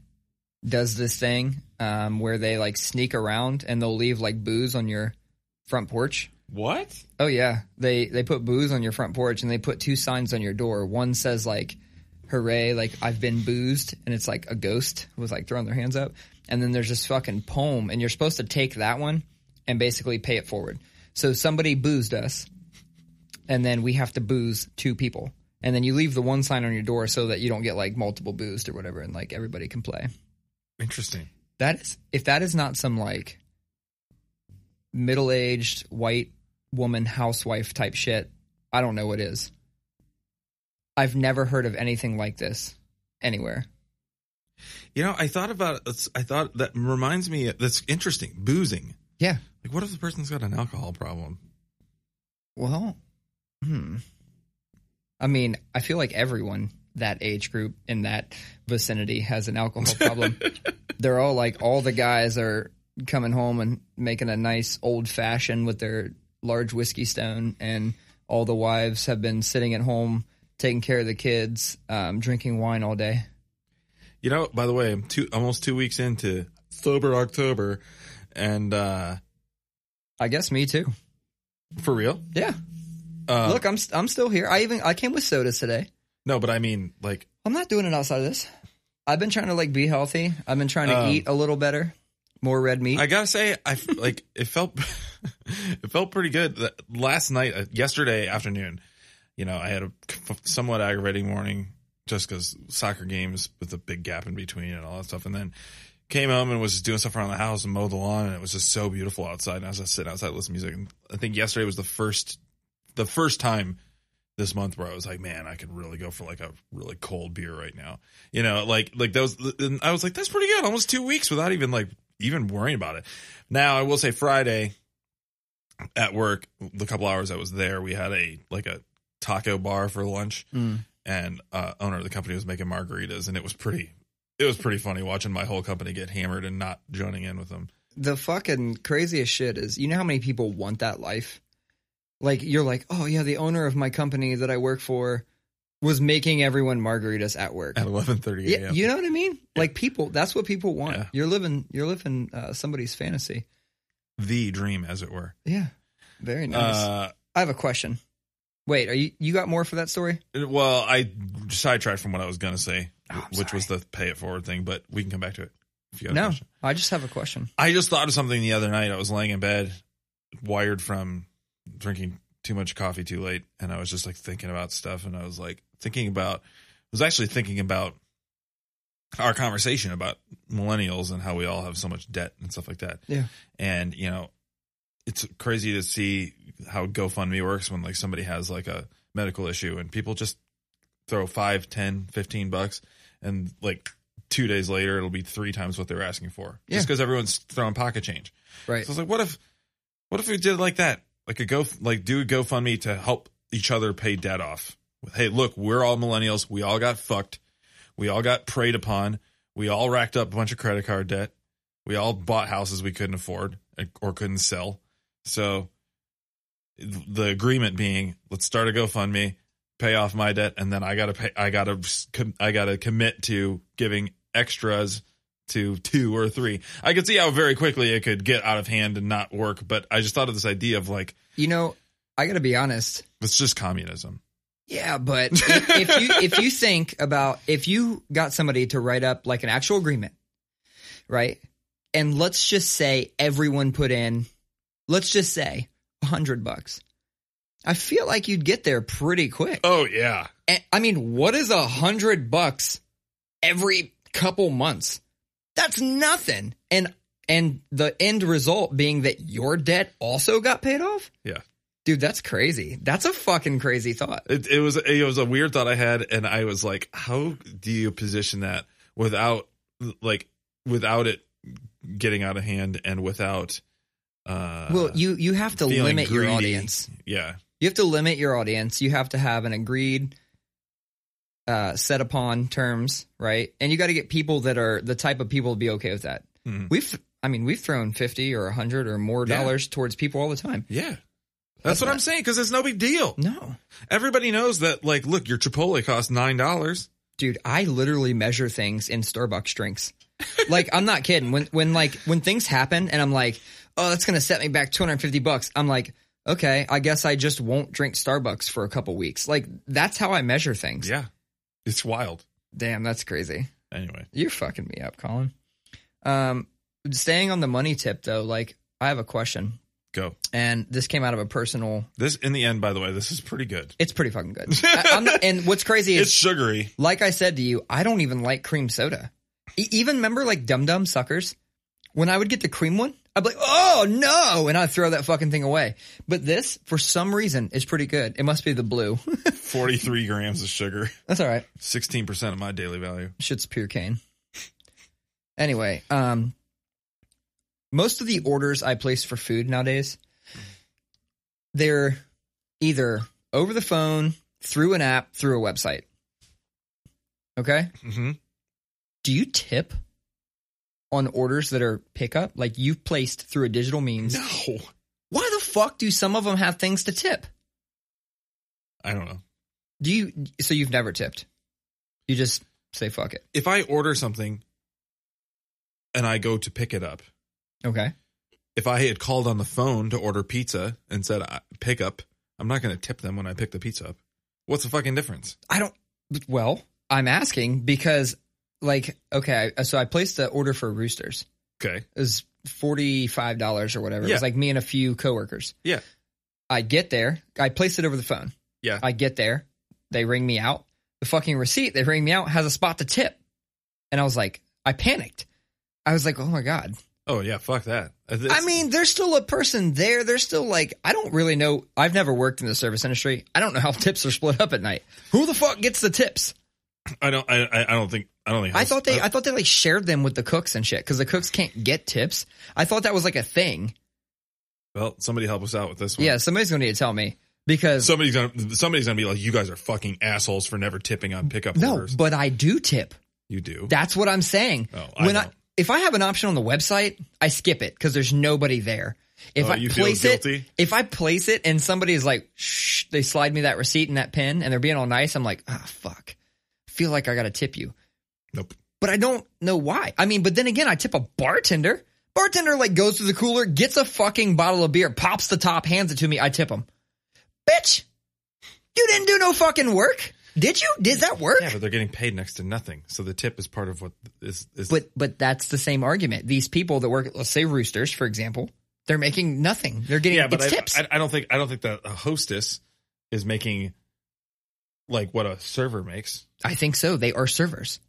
does this thing um, where they like sneak around and they'll leave like booze on your front porch. What? Oh yeah, they they put booze on your front porch and they put two signs on your door. One says like "Hooray!" like I've been boozed, and it's like a ghost was like throwing their hands up. And then there's this fucking poem, and you're supposed to take that one and basically pay it forward. So somebody boozed us, and then we have to booze two people, and then you leave the one sign on your door so that you don't get like multiple boozed or whatever, and like everybody can play. Interesting. That is if that is not some like middle aged white woman housewife type shit, I don't know what is. I've never heard of anything like this anywhere. You know, I thought about it. I thought that reminds me. That's interesting. Boozing. Yeah. Like, what if the person's got an alcohol problem? Well, hmm. I mean, I feel like everyone that age group in that vicinity has an alcohol problem. They're all like, all the guys are coming home and making a nice old fashioned with their large whiskey stone, and all the wives have been sitting at home taking care of the kids, um, drinking wine all day. You know, by the way, I'm two almost two weeks into sober October, and uh I guess me too. for real. Yeah. Uh, Look, I'm I'm still here. I even I came with sodas today. no, but I mean, like, I'm not doing it outside of this. I've been trying to like be healthy. I've been trying to Um, eat a little better, more red meat. I gotta say, I like it felt it felt pretty good last night. uh, Yesterday afternoon, you know, I had a somewhat aggravating morning just because soccer games with a big gap in between and all that stuff, and then came home and was just doing stuff around the house and mowed the lawn, and it was just so beautiful outside. And I was just sitting outside listening to music. And I think yesterday was the first the first time this month where I was like, man, I could really go for like a really cold beer right now. You know, like like those. And I was like, that's pretty good. Almost two weeks without even like even worrying about it. Now I will say Friday at work, the couple hours I was there, we had a like a taco bar for lunch, Mm. and uh, owner of the company was making margaritas, and it was pretty. It was pretty funny watching my whole company get hammered and not joining in with them. the fucking craziest shit is you know how many people want that life? Like you're like, oh yeah, the owner of my company that I work for was making everyone margaritas at work. At eleven thirty Yeah, a.m. you know what I mean? Like people, that's what people want. Yeah. You're living, you're living uh, somebody's fantasy. the dream, as it were. Yeah, very nice. Uh, I have a question. Wait, are you you got more for that story? Uh, well, I sidetracked from what I was going to say, Oh, which was the pay it forward thing, but we can come back to it. If you have No, question. I just have a question. I just thought of something the other night. I was laying in bed, wired from drinking too much coffee too late, and I was just like thinking about stuff, and I was like thinking about, I was actually thinking about our conversation about millennials and how we all have so much debt and stuff like that. Yeah. And, you know, it's crazy to see how GoFundMe works when like somebody has like a medical issue and people just throw five, ten, fifteen bucks and like two days later it'll be three times what they're asking for. Yeah. Just because everyone's throwing pocket change. Right. So it's like, what if what if we did it like that? Like a go like do a GoFundMe to help each other pay debt off. Hey, look, we're all millennials. We all got fucked. We all got preyed upon. We all racked up a bunch of credit card debt. We all bought houses we couldn't afford eh, or couldn't sell. So the agreement being, let's start a GoFundMe, pay off my debt, and then I gotta pay. I gotta I gotta commit to giving extras to two or three. I could see how very quickly it could get out of hand and not work. But I just thought of this idea of like You know, I got to be honest. it's just communism. Yeah, but if, if you if you think about if you got somebody to write up like an actual agreement, right? and let's just say everyone put in, let's just say a hundred bucks. I feel like you'd get there pretty quick. Oh yeah. And, I mean, what is a hundred bucks every couple months? That's nothing. And and the end result being that your debt also got paid off. Yeah. Dude, that's crazy. That's a fucking crazy thought. It, it was it was a weird thought I had, and I was like, how do you position that without like without it getting out of hand and without uh well, you you have to limit your audience. yeah You have to limit your audience. You have to have an agreed uh set upon terms, right? And you got to get people that are the type of people to be okay with that. Mhm. We've I mean, we've thrown 50 or 100 or more Yeah. dollars towards people all the time. yeah. That's what I'm saying because it's no big deal. No. Everybody knows that. Like, look, your Chipotle costs nine dollars. Dude, I literally measure things in Starbucks drinks. like, I'm not kidding. When when like when things happen and I'm like, "Oh, that's going to set me back 250 bucks." I'm like, "Okay, I guess I just won't drink Starbucks for a couple weeks." Like, that's how I measure things. Yeah, it's wild. Damn, that's crazy. Anyway, You're fucking me up, Colin. Um, staying on the money tip though, like I have a question, go. and this came out of a personal. This in the end, by the way, this is pretty good. It's pretty fucking good. I, I'm not, and what's crazy is, It's sugary. like I said to you, I don't even like cream soda. E- even remember like Dum Dum suckers, when I would get the cream one, I'd be like, oh no, and I'd throw that fucking thing away. But this, for some reason, is pretty good. It must be the blue. Forty three grams of sugar. That's all right. Sixteen percent of my daily value. Shit's pure cane. Anyway, um, most of the orders I place for food nowadays, they're either over the phone, through an app, through a website. Okay. Mm-hmm. Do you tip on orders that are pickup, like you've placed through a digital means? No, Why the fuck do some of them have things to tip? I don't know. Do you? So you've never tipped? You just say fuck it. If I order something and I go to pick it up, Okay. if I had called on the phone to order pizza and said pick up, I'm not going to tip them when I pick the pizza up. What's the fucking difference? I don't. Well, I'm asking because, like, okay, so I placed the order for Roosters. Okay. It was forty five dollars or whatever. It was like me and a few coworkers. Yeah. I get there. I place it over the phone. Yeah. I get there. They ring me out. The fucking receipt they ring me out has a spot to tip, and I was like, I panicked. I was like, oh my god. Oh yeah, fuck that. Uh, this- I mean, there's still a person there. There's still like, I don't really know. I've never worked in the service industry. I don't know how tips are split up at night. Who the fuck gets the tips? I don't. I I don't think. I don't think. I thought they, I thought they like shared them with the cooks and shit because the cooks can't get tips. I thought that was like a thing. well, somebody help us out with this one. Yeah, somebody's gonna need to tell me because Somebody's gonna. Somebody's gonna be like, you guys are fucking assholes for never tipping on pickup no, orders. but I do tip. You do. That's what I'm saying. Oh, I when I don't. if I have an option on the website, I skip it because there's nobody there. If Oh, I you feel place it, guilty? if I place it and somebody is like, shh, they slide me that receipt and that pen and they're being all nice, I'm like, ah, fuck. I feel like I got to tip you, Nope. but I don't know why. I mean, but then again, I tip a bartender. Bartender like goes to the cooler, gets a fucking bottle of beer, pops the top, hands it to me. I tip him. Bitch, you didn't do no fucking work. Did you? Did that work? Yeah, but they're getting paid next to nothing. So the tip is part of what is. is But but that's the same argument. These people that work, let's say Roosters, for example, they're making nothing. They're getting yeah, but I, tips. I, I don't think. I don't think that a hostess is making like what a server makes. I think so. They are servers.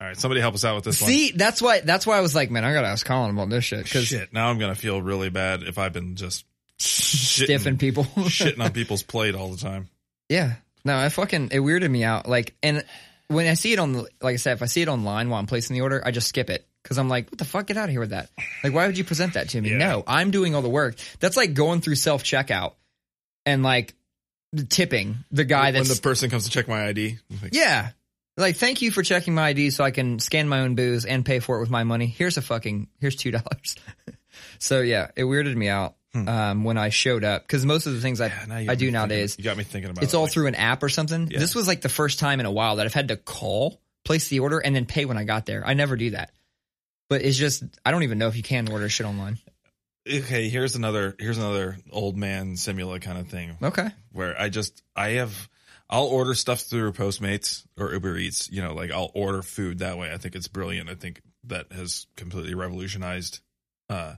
All right, somebody help us out with this one. See, that's why that's why I was like, man, I gotta ask Colin about this shit because Shit, now I'm gonna feel really bad if I've been just stiffing shitting, people. shitting on people's plate all the time. yeah, no, I fucking it weirded me out. Like, and when I see it on, the like I said, if I see it online while I'm placing the order, I just skip it because I'm like, what the fuck, get out of here with that. Like, why would you present that to me? Yeah. No, I'm doing all the work. That's like going through self checkout and like tipping the guy that's. when that's the person comes to check my ID, I'm like, Yeah. Like, thank you for checking my ID so I can scan my own booze and pay for it with my money. Here's a fucking, here's $2. so yeah, it weirded me out, um, when I showed up. Cause most of the things I, Hmm. I do thinking- nowadays, you got me thinking about it's it, all like, through an app or something. Yeah. This was like the first time in a while that I've had to call, place the order and then pay when I got there. I never do that. But it's just, I don't even know if you can order shit online. Okay, here's another here's another old man simula kind of thing Okay. where I just I have I'll order stuff through Postmates or Uber Eats. You know, like I'll order food that way. I think it's brilliant. I think that has completely revolutionized uh,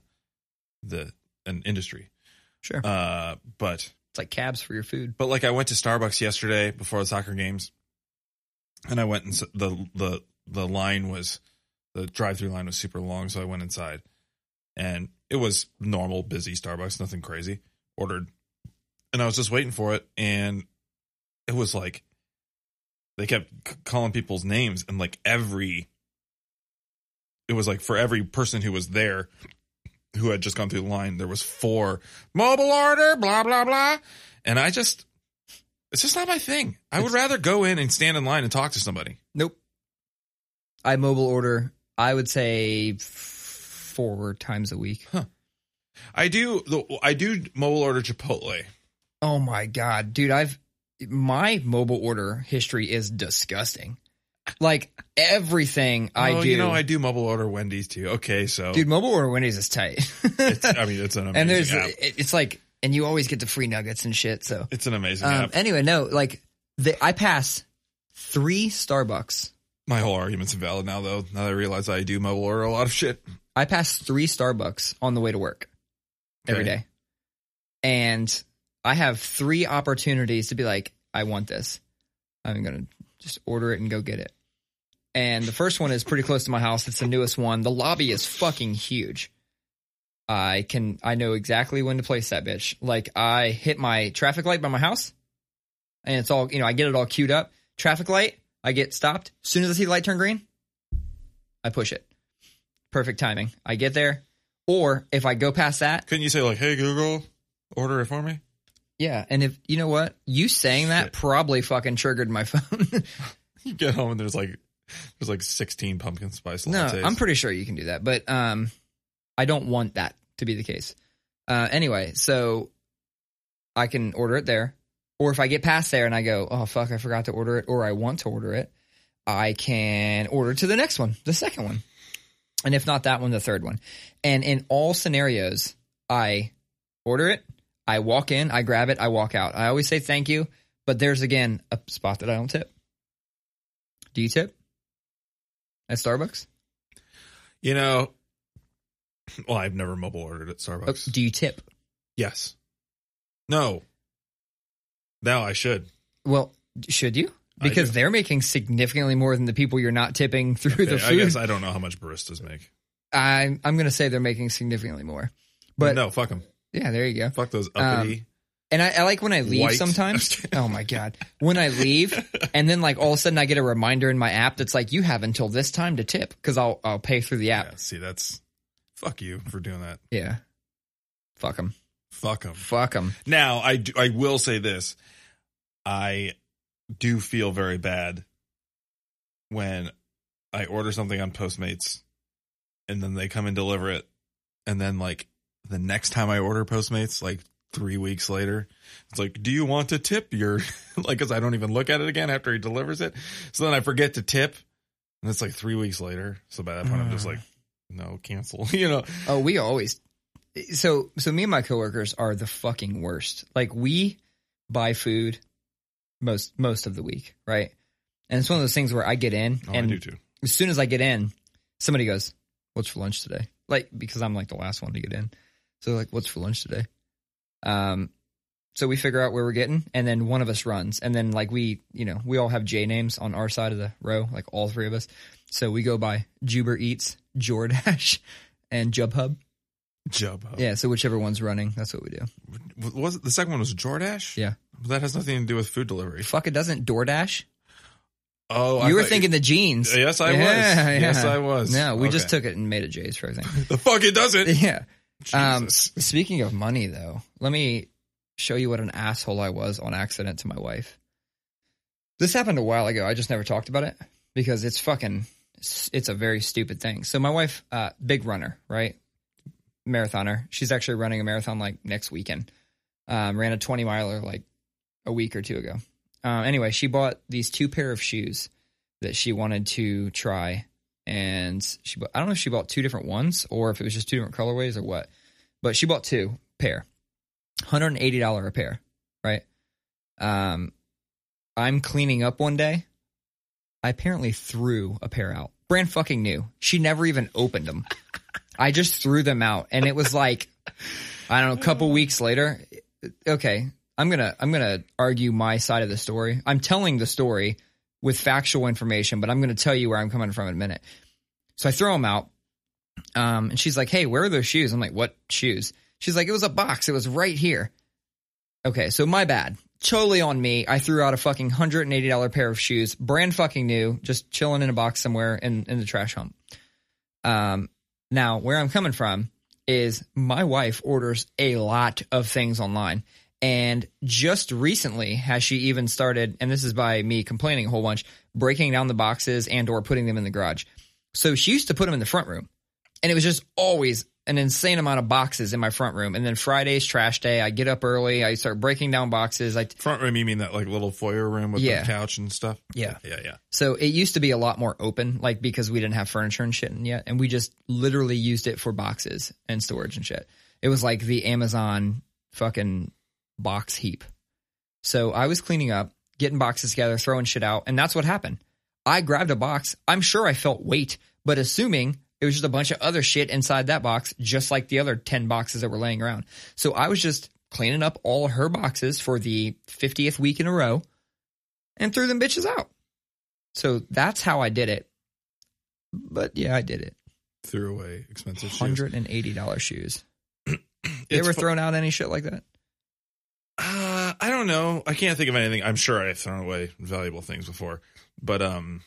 the an industry. Sure. Uh, but It's like cabs for your food. but like I went to Starbucks yesterday before the soccer games, and I went and the the the line was the drive through line was super long, so I went inside, and it was normal busy Starbucks, nothing crazy. Ordered, and I was just waiting for it, and it was like they kept c- calling people's names, and like every it was like for every person who was there who had just gone through the line, there was four mobile order, blah blah blah, and I just it's just not my thing. I would rather go in and stand in line and talk to somebody. Nope. I mobile order. I would say f- four times a week. huh I do the I do mobile order Chipotle. Oh my god, dude! I've my mobile order history is disgusting. Like everything I oh, do, you know, I do mobile order Wendy's too. Okay, so dude. Mobile order Wendy's is tight, it's, I mean, it's an amazing and there's app. it's like, and you always get the free nuggets and shit. So It's an amazing um, app. anyway, no, like the, I pass three Starbucks. My whole argument's invalid now, though. Now that I realize I do mobile order a lot of shit. I pass three Starbucks on the way to work every Okay. day. And I have three opportunities to be like, I want this. I'm going to just order it and go get it. And the first one is pretty close to my house. It's the newest one. The lobby is fucking huge. I can, I know exactly when to place that bitch. Like I hit my traffic light by my house and it's all, you know, I get it all queued up. Traffic light, I get stopped. As soon as I see the light turn green, I push it. Perfect timing. I get there. Or if I go past that, Couldn't you say like, "Hey Google, order it for me"? Yeah. And if you know what, you saying that Shit. probably fucking triggered my phone. You get home and there's like there's like 16 pumpkin spice lattes. no. I'm pretty sure you can do that, but um, I don't want that to be the case. Uh, anyway, so I can order it there, or if I get past there and I go, oh fuck, I forgot to order it, or I want to order it, I can order to the next one, the second one, and if not that one, the third one. And in all scenarios, I order it, I walk in, I grab it, I walk out. I always say thank you, but there's again a spot that I don't tip. Do you tip at Starbucks? You know, well, I've never mobile ordered at Oh, Starbucks. do you tip? yes. No. Now I should. Well, should you? Because they're making significantly more than the people you're not tipping through the Okay, I guess I don't know how much baristas make. I'm I'm going to say they're making significantly more. But no, fuck them. Yeah, there you go. Fuck those um, uppity. And I, I like when I leave White. sometimes. oh my god, when I leave, and then like all of a sudden I get a reminder in my app that's like you have until this time to tip because I'll I'll pay through the app. yeah, see, that's fuck you for doing that. Yeah, fuck them, Fuck them. fuck them. Now, I do, I will say this: I do feel very bad when I order something on Postmates, and then they come and deliver it, and then like the next time I order Postmates, like three weeks later, it's like, "Do you want to tip your?" like, because I don't even look at it again after he delivers it, so then I forget to tip, and it's like three weeks later. So by that point, I'm just mm. like, "No, cancel," you know. Oh, we always. So so me and my coworkers are the fucking worst. Like we buy food most most of the week, right? And it's one of those things where I get in Oh, and I do too. as soon as I get in, somebody goes, "What's for lunch today?" Like because I'm like the last one to get in, so like, "What's for lunch today?" Um, so we figure out where we're getting, and then one of us runs, and then like we, you know, we all have J names on our side of the row, like all three of us. So we go by Juber Eats, Jordash, and Jubhub. Jubhub. Yeah, so whichever one's running, that's what we do. Was the second one was Jordash? Yeah. That has nothing to do with food delivery. Fuck, it doesn't DoorDash. Oh, I you were thought- thinking the jeans. Yes, I Yeah, was. Yes, yeah. I was. No, we just took it and made it J's for everything. the fuck. It doesn't. yeah. Um, speaking of money, though, let me show you what an asshole I was on accident to my wife. This happened a while ago. I just never talked about it because it's fucking. It's a very stupid thing. So my wife, uh, big runner, right? Marathoner. She's actually running a marathon like next weekend. Um, ran a twenty miler like a week or two ago. Uh, anyway, she bought these two pair of shoes that she wanted to try, and she bought, I don't know if she bought two different ones or if it was just two different colorways or what, but she bought two pair, hundred and eighty dollar a pair, right? Um, I'm cleaning up one day. I apparently threw a pair out. Brand fucking new. She never even opened them. I just threw them out, and it was like, I don't know, a couple weeks later. Okay, I'm gonna I'm gonna argue my side of the story. I'm telling the story with factual information, but I'm gonna tell you where I'm coming from in a minute. So I throw them out, um, and she's like, "Hey, where are those shoes?" I'm like, "What shoes?" She's like, "It was a box. It was right here." Okay, so my bad. Totally on me. I threw out a fucking hundred and eighty dollar pair of shoes, brand fucking new, just chilling in a box somewhere in in the trash hump. Um, now where I'm coming from is my wife orders a lot of things online. And just recently has she even started, and this is by me complaining a whole bunch, breaking down the boxes and or putting them in the garage. So she used to put them in the front room. And it was just always an insane amount of boxes in my front room. And then Friday's trash day. I get up early. I start breaking down boxes. I Front room, you mean that like little foyer room with Yeah. the couch and stuff? yeah. Yeah, yeah. So it used to be a lot more open, like because we didn't have furniture and shit in yet, and we just literally used it for boxes and storage and shit. It was like the Amazon fucking box heap. So I was cleaning up, getting boxes together, throwing shit out, and that's what happened. I grabbed a box. I'm sure I felt weight, but assuming it was just a bunch of other shit inside that box, just like the other 10 boxes that were laying around. So I was just cleaning up all her boxes for the 50th week in a row and threw them bitches out. So that's how I did it. But yeah, I did it. Threw away expensive. Hundred and eighty dollars shoes. You It's ever fu- thrown out any shit like that? Uh, I don't know. I can't think of anything. I'm sure I've thrown away valuable things before, but um,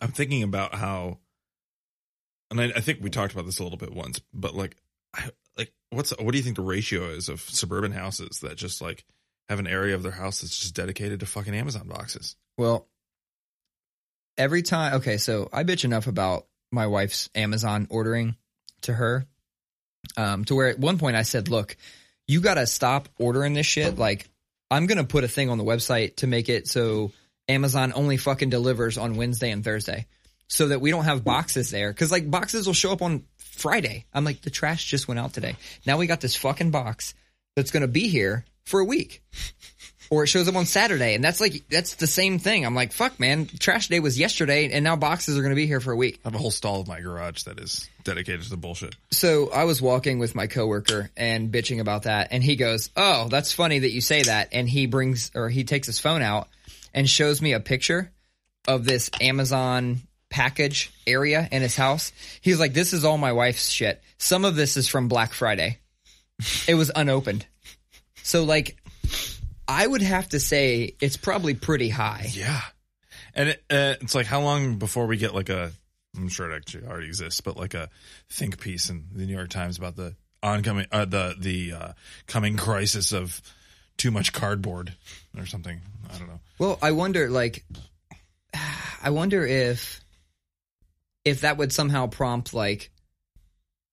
I'm thinking about how, and I, I think we talked about this a little bit once, but like, I, like, what's what do you think the ratio is of suburban houses that just like have an area of their house that's just dedicated to fucking Amazon boxes? Well, every time. Okay, so I bitch enough about my wife's Amazon ordering to her, um, to where at one point I said, "Look, you got to stop ordering this shit. Like, I'm gonna put a thing on the website to make it so Amazon only fucking delivers on Wednesday and Thursday, so that we don't have boxes there. Because like boxes will show up on Friday. I'm like, the trash just went out today. Now we got this fucking box that's gonna be here for a week." Or it shows up on Saturday, and that's like that's the same thing. I'm like, fuck, man, trash day was yesterday, and now boxes are going to be here for a week. I have a whole stall of my garage that is dedicated to the bullshit. So I was walking with my coworker and bitching about that, and he goes, "Oh, that's funny that you say that." And he brings or he takes his phone out and shows me a picture of this Amazon package area in his house. He's like, "This is all my wife's shit. Some of this is from Black Friday. It was unopened." So like I would have to say it's probably pretty high. Yeah, and it, uh, it's like how long before we get like a? I'm sure it actually already exists, but like a think piece in the New York Times about the oncoming, uh, the the uh, coming crisis of too much cardboard or something. I don't know. Well, I wonder, like, I wonder if if that would somehow prompt like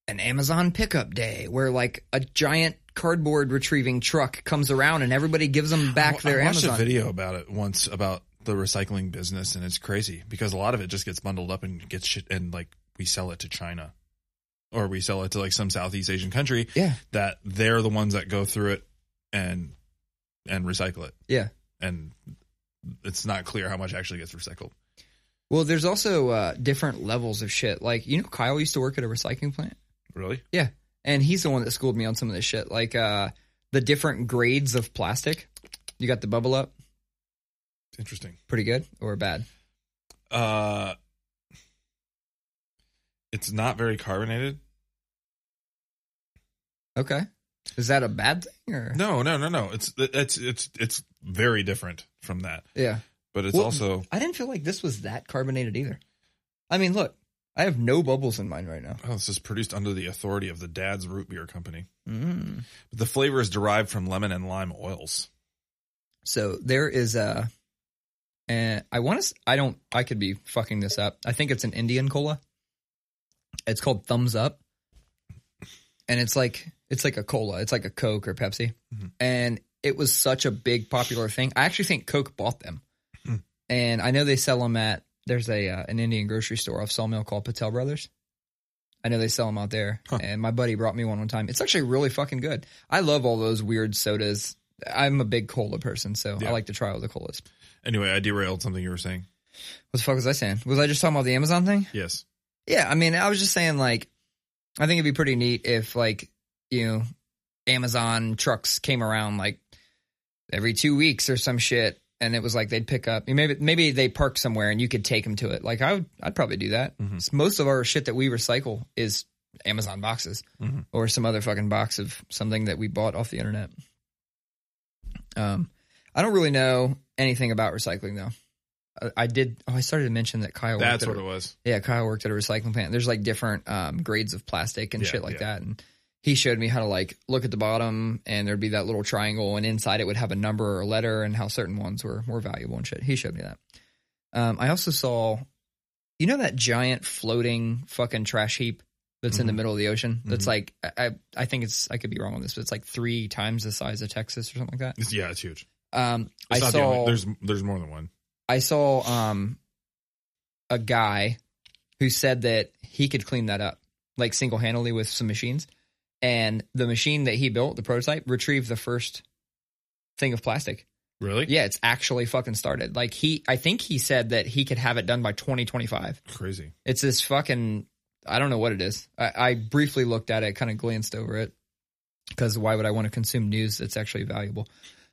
an Amazon pickup day, where like a giant cardboard retrieving truck comes around and everybody gives them back their I watched Amazon. a video about it once about the recycling business, and it's crazy because a lot of it just gets bundled up and gets shit, and like we sell it to China. Or we sell it to like some Southeast Asian country Yeah, that they're the ones that go through it and and recycle it. yeah. and it's not clear how much actually gets recycled. Well, there's also uh, different levels of shit. Like, you know, Kyle used to work at a recycling plant. Really? Yeah, and he's the one that schooled me on some of this shit, like uh, the different grades of plastic. You got the bubble up, Interesting. pretty good or bad? Uh, it's not very carbonated. Okay, is that a bad thing or No, no, no, no. It's it's it's it's very different from that. yeah? But it's Well, also I didn't feel like this was that carbonated either. I mean, look, I have no bubbles in mine right now. oh, this is produced under the authority of the Dad's Root Beer Company. Mm. But the flavor is derived from lemon and lime oils. So there is a, and I want to. I don't. I could be fucking this up. I think it's an Indian cola. It's called Thums Up, and it's like it's like a cola. It's like a Coke or Pepsi, Mhm. and it was such a big popular thing. I actually think Coke bought them, Hmm. and I know they sell them at. There's a uh, an Indian grocery store off Sawmill called Patel Brothers. I know they sell them out there, Huh. and my buddy brought me one one time. It's actually really fucking good. I love all those weird sodas I'm a big cola person, so Yeah. I like to try all the colas. Anyway, I derailed something you were saying. What the fuck was I saying? Was I just talking about the Amazon thing? Yes. Yeah, I mean, I was just saying like, I think it'd be pretty neat if like you know, Amazon trucks came around like every two weeks or some shit, and it was like they'd pick up maybe maybe they park somewhere and you could take them to it. Like I would, I'd probably do that. Mhm. Most of our shit that we recycle is Amazon boxes Mhm. or some other fucking box of something that we bought off the internet. Um, I don't really know anything about recycling though. I, I did. Oh, I started to mention that Kyle. That's worked what a- it was. yeah, Kyle worked at a recycling plant. There's like different um, grades of plastic and Yeah, shit like yeah. that. And he showed me how to like look at the bottom and there'd be that little triangle and inside it would have a number or a letter and how certain ones were more valuable and shit. He showed me that. Um, I also saw, you know, that giant floating fucking trash heap that's in the Mhm. middle of the ocean. That's Mhm. like, I, I- I think it's, I could be wrong on this, but it's like three times the size of Texas or something like that. Yeah, it's huge. Um, I It's the saw, only, there's there's more than one. I saw um a guy who said that he could clean that up like single handedly with some machines. And the machine that he built, the prototype, retrieved the first thing of plastic. Really? Yeah, it's actually fucking started. Like he I think he said that he could have it done by 2025. Crazy. It's this fucking I don't know what it is. I, I briefly looked at it, kind of glanced over it. Because why would I want to consume news that's actually valuable?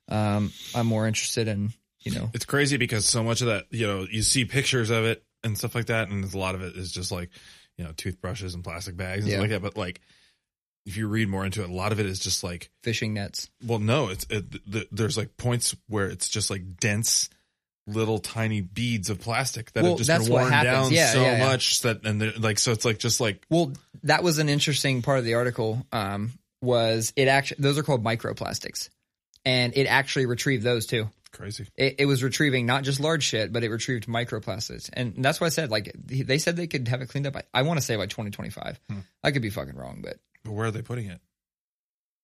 Um, I'm more interested in, you know, It's crazy because so much of that, you know, you see pictures of it and stuff like that, and a lot of it is just like, you know, toothbrushes and plastic bags and Yeah. stuff like that. But like, if you read more into it, a lot of it is just like, fishing nets. well, no, it's it, th- there's like points where it's just like dense, little tiny beads of plastic that Well, have just been worn down Yeah, so yeah, yeah. much that, and like, so it's like just like, Well, that was an interesting part of the article. Um, was it actually those are called microplastics, and it actually retrieved those too. crazy. It, it was retrieving not just large shit, but it retrieved microplastics, and that's why I said like they said they could have it cleaned up. By, I want to say by 2025. Hmm. I could be fucking wrong, but But where are they putting it?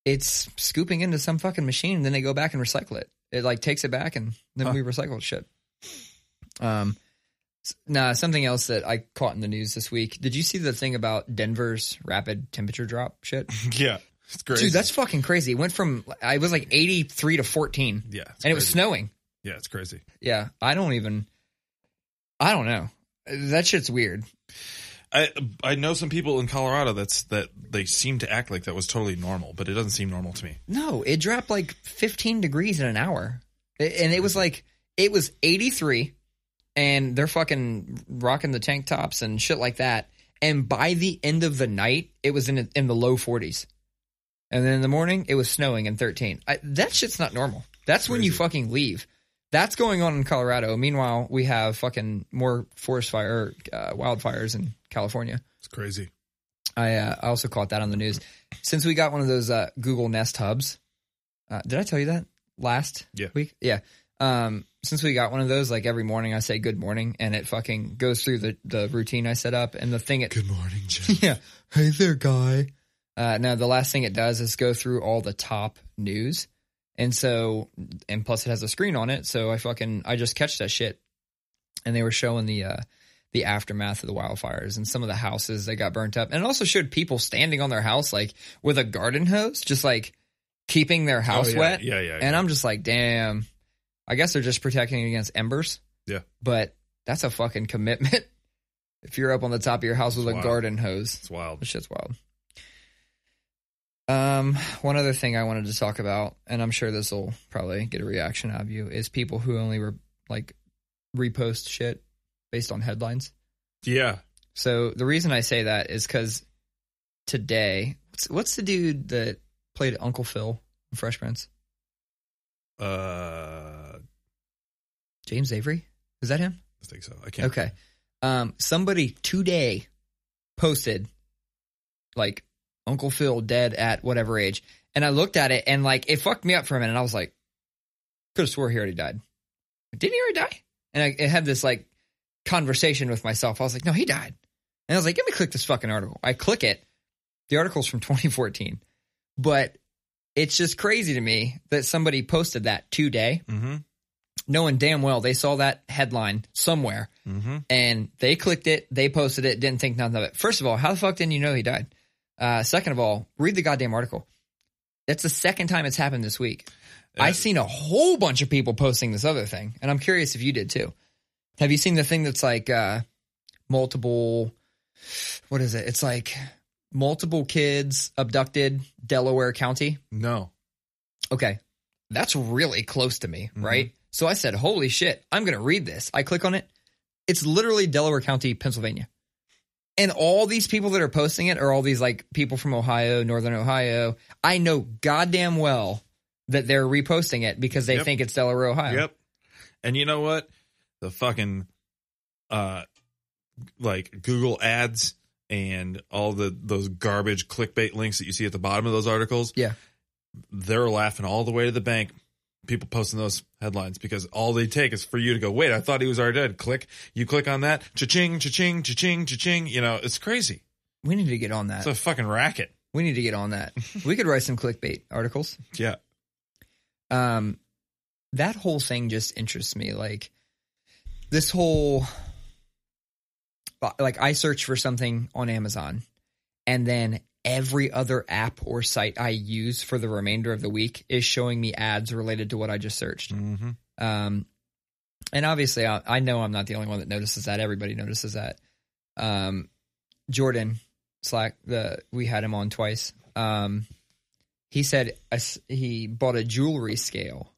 it's scooping into some fucking machine, and then they go back and recycle it. It like takes it back, and then Huh. we recycle shit. Um, s- nah, something else that I caught in the news this week. Did you see the thing about Denver's rapid temperature drop shit? yeah, it's crazy. Dude, that's fucking crazy. It went from I was like 83 to 14 yeah, and it was snowing. Yeah, it's crazy. Yeah, I don't even I don't know. That shit's weird. I I know some people in Colorado that's that they seem to act like that was totally normal, but it doesn't seem normal to me. No, it dropped like 15 degrees in an hour. And it was like it was 83 and they're fucking rocking the tank tops and shit like that. And by the end of the night, it was in in the low 40s. And then in the morning, it was snowing and 13. I, that shit's not normal. That's when you fucking leave. That's going on in Colorado. Meanwhile, we have fucking more forest fire, uh, wildfires in California. It's crazy. I uh, I also caught that on the news. Since we got one of those uh, Google Nest hubs, uh, did I tell you that last Yeah. week? Yeah. Um, since we got one of those, like every morning I say good morning, and it fucking goes through the the routine I set up, and the thing it Good morning, Jim. yeah, hey there, guy. Uh, now the last thing it does is go through all the top news, and so and plus it has a screen on it, so I fucking I just catch that shit, and they were showing the uh the aftermath of the wildfires and some of the houses that got burnt up, and it also showed people standing on their house like with a garden hose, just like keeping their house Oh, yeah. wet, Yeah, yeah. and I'm just like, damn. I guess they're just protecting against embers. Yeah. But that's a fucking commitment. If you're up on the top of your house with It's a wild. garden hose, it's wild. that shit's wild. Um, one other thing I wanted to talk about, and I'm sure this will probably get a reaction out of you, is people who only re- like repost shit based on headlines. Yeah. So the reason I say that is because today, what's, what's the dude that played Uncle Phil in Fresh Prince? Uh, James Avery? Is that him? I think so. I can't. Okay. Um, somebody today posted like Uncle Phil dead at whatever age, and I looked at it and like it fucked me up for a minute. I was like, could have swore he already died. Didn't he already die? And I, I had this like conversation with myself. I was like, no, he died. And I was like, let me click this fucking article. I click it. The article's from 2014, but it's just crazy to me that somebody posted that today, Mm-hmm. knowing damn well they saw that headline somewhere Mm-hmm. and they clicked it, they posted it, didn't think nothing of it. First of all, how the fuck didn't you know he died? Uh, second of all, read the goddamn article. That's the second time it's happened this week. I've seen a whole bunch of people posting this other thing, and I'm curious if you did too. Have you seen the thing that's like uh, multiple? What is it? It's like multiple kids abducted, Delaware County. No. Okay, that's really close to me, Mhm. right? So I said, "Holy shit, I'm gonna read this." I click on it. It's literally Delaware County, Pennsylvania. And all these people that are posting it are all these like people from Ohio, Northern Ohio. I know goddamn well that they're reposting it because they Yep. think it's Delaware, Ohio. Yep. And you know what? The fucking uh like Google ads and all the those garbage clickbait links that you see at the bottom of those articles. Yeah. They're laughing all the way to the bank. People posting those headlines because all they take is for you to go, wait, I thought he was already dead. Click. You click on that. Cha-ching, cha-ching, cha-ching, cha-ching. You know, it's crazy. We need to get on that. It's a fucking racket. We need to get on that. we could write some clickbait articles. Yeah. um that whole thing just interests me like this whole like i search for something on amazon and then every other app or site i use for the remainder of the week is showing me ads related to what i just searched Mm-hmm. um and obviously I, I know i'm not the only one that notices that everybody notices that um jordan slack the we had him on twice um he said a he bought a jewelry scale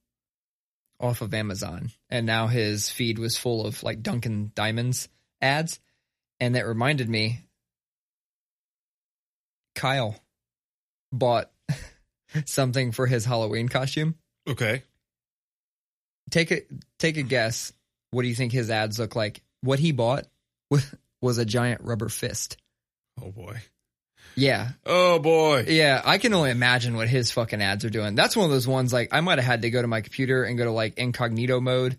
off of Amazon, and now his feed was full of like Duncan Diamonds ads, and that reminded me. Kyle bought something for his Halloween costume. Okay. Take a take a guess. What do you think his ads look like? What he bought was, a giant rubber fist. Oh boy. Yeah, Oh boy. Yeah, I can only imagine what his fucking ads are doing. That's one of those ones like I might have had to go to my computer and go to like incognito mode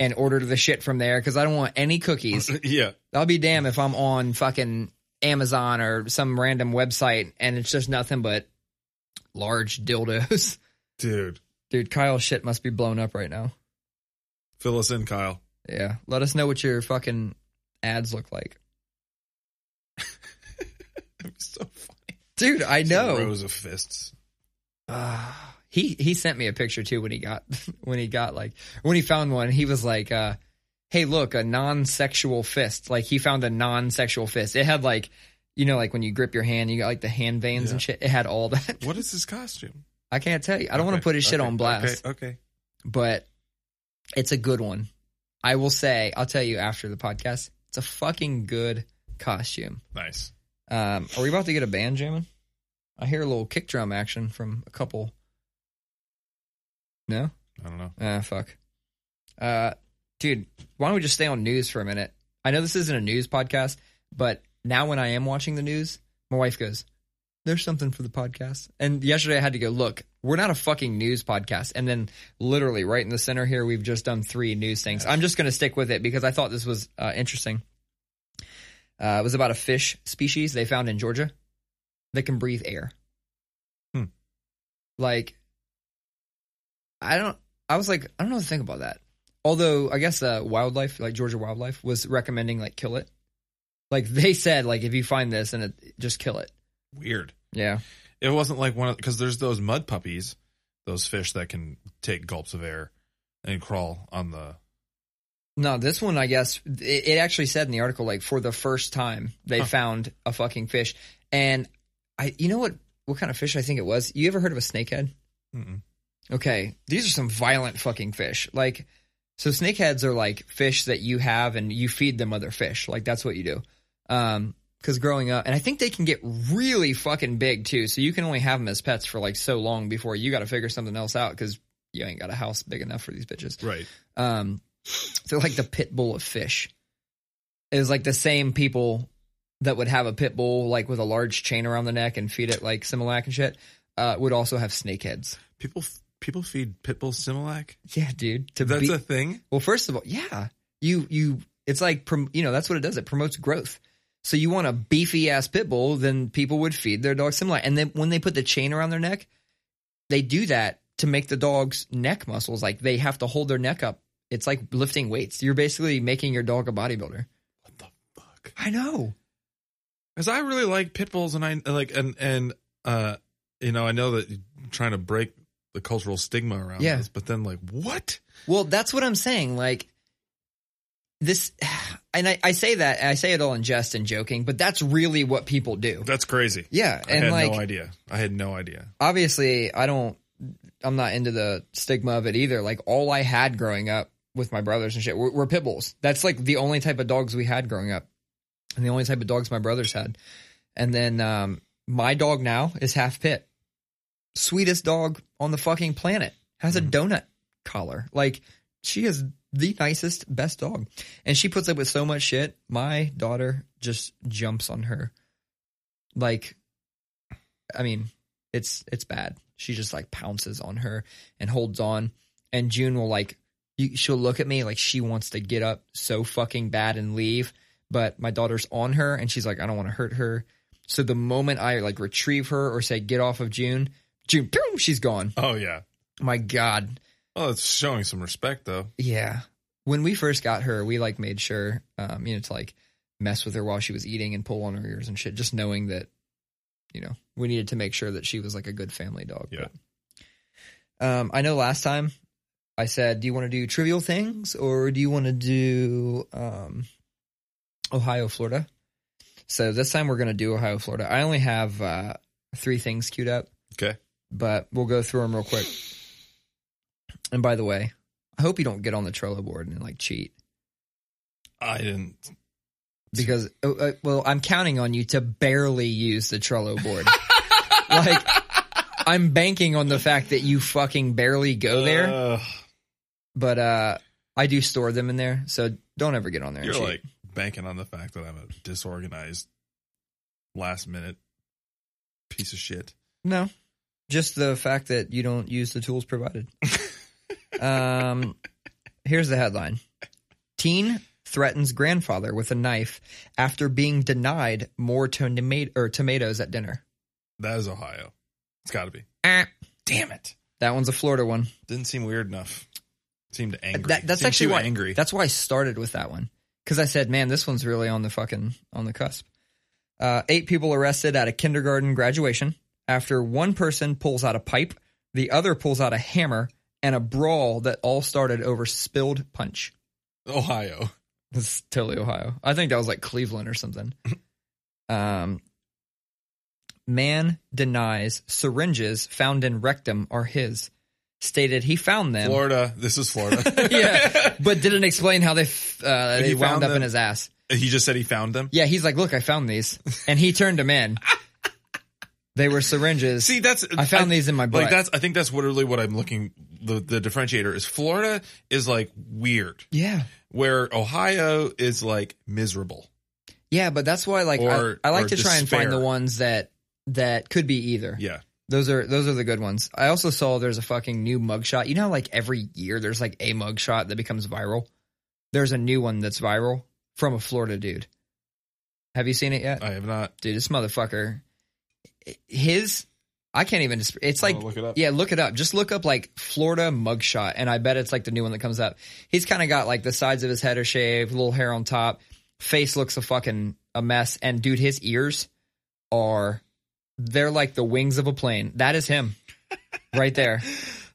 and order the shit from there because I don't want any cookies. yeah. I'll be damn if I'm on fucking Amazon or some random website and it's just nothing but large dildos. Dude. Dude, Kyle's shit must be blown up right now. Fill us in, Kyle. Yeah, let us know what your fucking ads look like, so funny. dude. I know. Rows of fists. Uh, he he sent me a picture too when he got when he got like when he found one. He was like, uh, "Hey, look, a non-sexual fist." Like he found a non-sexual fist. It had like, you know, like when you grip your hand, you got like the hand veins and shit. It had all that. What is his costume? I can't tell you. I don't want to put his shit okay, on blast, Okay, okay. but it's a good one. I will say. I'll tell you after the podcast. It's a fucking good costume. Nice. Um, are we about to get a band jamming? I hear a little kick drum action from a couple. No. I don't know. Ah, fuck. Uh, dude, why don't we just stay on news for a minute? I know this isn't a news podcast, but now when I am watching the news, my wife goes, "There's something for the podcast." And yesterday I had to go look. We're not a fucking news podcast. And then literally right in the center here, we've just done three news things. I'm just going to stick with it because I thought this was uh, interesting. Uh, it was about a fish species they found in Georgia that can breathe air. Hmm. Like, I don't. I was like, I don't know what to think about that. Although I guess uh, wildlife, like Georgia Wildlife, was recommending like kill it. Like they said, like if you find this and it, just kill it. Weird. Yeah. It wasn't like one of because there's those mud puppies, those fish that can take gulps of air and crawl on the. No, this one, I guess it, it actually said in the article, like for the first time they Huh. found a fucking fish, and I, you know what, what kind of fish I think it was? You ever heard of a snakehead? Mm-mm. Okay, these are some violent fucking fish. Like, so snakeheads are like fish that you have and you feed them other fish. Like that's what you do. Um, because growing up, and I think they can get really fucking big too. So you can only have them as pets for like so long before you got to figure something else out because you ain't got a house big enough for these bitches. Right. Um, they're like the pit bull of fish. It was like the same people that would have a pit bull like with a large chain around the neck and feed it like Similac and shit. Uh, would also have snakeheads. People people feed pit bulls Similac. Yeah, dude. To That's be, a thing. well, first of all, yeah, you you it's like you know that's what it does. It promotes growth. So you want a beefy ass pit bull, then people would feed their dog Similac. And then when they put the chain around their neck, they do that to make the dog's neck muscles like they have to hold their neck up. It's like lifting weights. You're basically making your dog a bodybuilder. What the fuck? I know. Because I really like pit bulls, and I like and and uh, you know, I know that trying to break the cultural stigma around Yeah. this. But then like what? Well, that's what I'm saying. Like this, and I, I say that I say it all in jest and joking, but that's really what people do. That's crazy. Yeah, I and had like no idea. I had no idea. obviously, I don't. I'm not into the stigma of it either. Like all I had growing up with my brothers and shit were, were pit bulls. That's like the only type of dogs we had growing up, and the only type of dogs my brothers had. And then um, my dog now is half pit. Sweetest dog on the fucking planet. Has a hmm. donut collar. Like she is the nicest, best dog. And she puts up with so much shit. My daughter just jumps on her. Like I mean, it's it's bad. She just like pounces on her and holds on. And June will like she'll look at me like she wants to get up so fucking bad and leave, but my daughter's on her and she's like I don't want to hurt her. So the moment I like retrieve her or say get off of June, June, boom, she's gone. Oh yeah. My God, Well, it's showing some respect though. yeah. When we first got her, we like made sure, um, you know, to like mess with her while she was eating and pull on her ears and shit, just knowing that, you know, we needed to make sure that she was like a good family dog. Yeah. But, um, I know last time I said, do you want to do trivial things or do you want to do, um, Ohio, Florida? So this time we're going to do Ohio, Florida. I only have, uh, three things queued up Okay. But we'll go through them real quick. And by the way, I hope you don't get on the Trello board and like cheat I didn't. because, uh, uh, well, I'm counting on you to barely use the Trello board. like, I'm banking on the fact that you fucking barely go there, Uh, but uh, I do store them in there, so don't ever get on there. And you're like banking on the fact that I'm a disorganized, last minute piece of shit. No, just the fact that you don't use the tools provided. um, here's the headline: Teen threatens grandfather with a knife after being denied more toma- or tomatoes at dinner. That is Ohio. It's got to be. Ah, Damn it! that one's a Florida one. Didn't seem weird enough. Seemed angry. That, that's Seemed actually why. angry. That's why I started with that one because I said, "Man, this one's really on the fucking on the cusp." Uh, eight people arrested at a kindergarten graduation after one person pulls out a pipe, the other pulls out a hammer, and a brawl that all started over spilled punch. Ohio. Is totally Ohio. I think that was like Cleveland or something. um, man denies syringes found in rectum are his. Stated he found them. Florida. This is Florida. yeah, but didn't explain how they uh, they he wound up in his ass. He just said he found them. Yeah, he's like, look, I found these, and he turned them in. They were syringes. See, that's I found these in my butt. Like that's. I think that's literally what I'm looking. The the differentiator is Florida is like weird, yeah, where Ohio is like miserable. yeah, but that's why like Or- I, I like to try and find the ones that that could be either. Yeah. Those are those are the good ones. I also saw there's a fucking new mugshot. You know, like every year there's like a mugshot that becomes viral. There's a new one that's viral from a Florida dude. Have you seen it yet, I have not. dude? This motherfucker, his I can't even. It's like look it yeah, look it up. Just look up like Florida mugshot, and I bet it's like the new one that comes up. He's kind of got like the sides of his head are shaved, little hair on top, face looks a fucking a mess, and dude, his ears are they're like the wings of a plane. That is him, right there.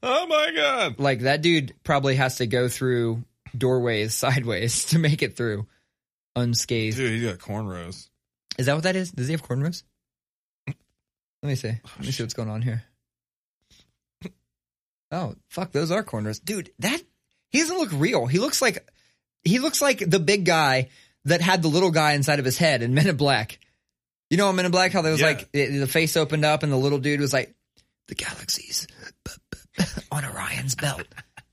Oh my god. Like that dude probably has to go through doorways sideways to make it through unscathed. Dude, he got cornrows. Is that what that is? Does he have cornrows? Let me see. Let me see what's going on here. Oh, fuck, those are cornrows. Dude, that he doesn't look real. He looks like he looks like the big guy that had the little guy inside of his head in Men in Black. You know in Men in Black how there was Yeah. like the the face opened up and the little dude was like the galaxies on Orion's belt.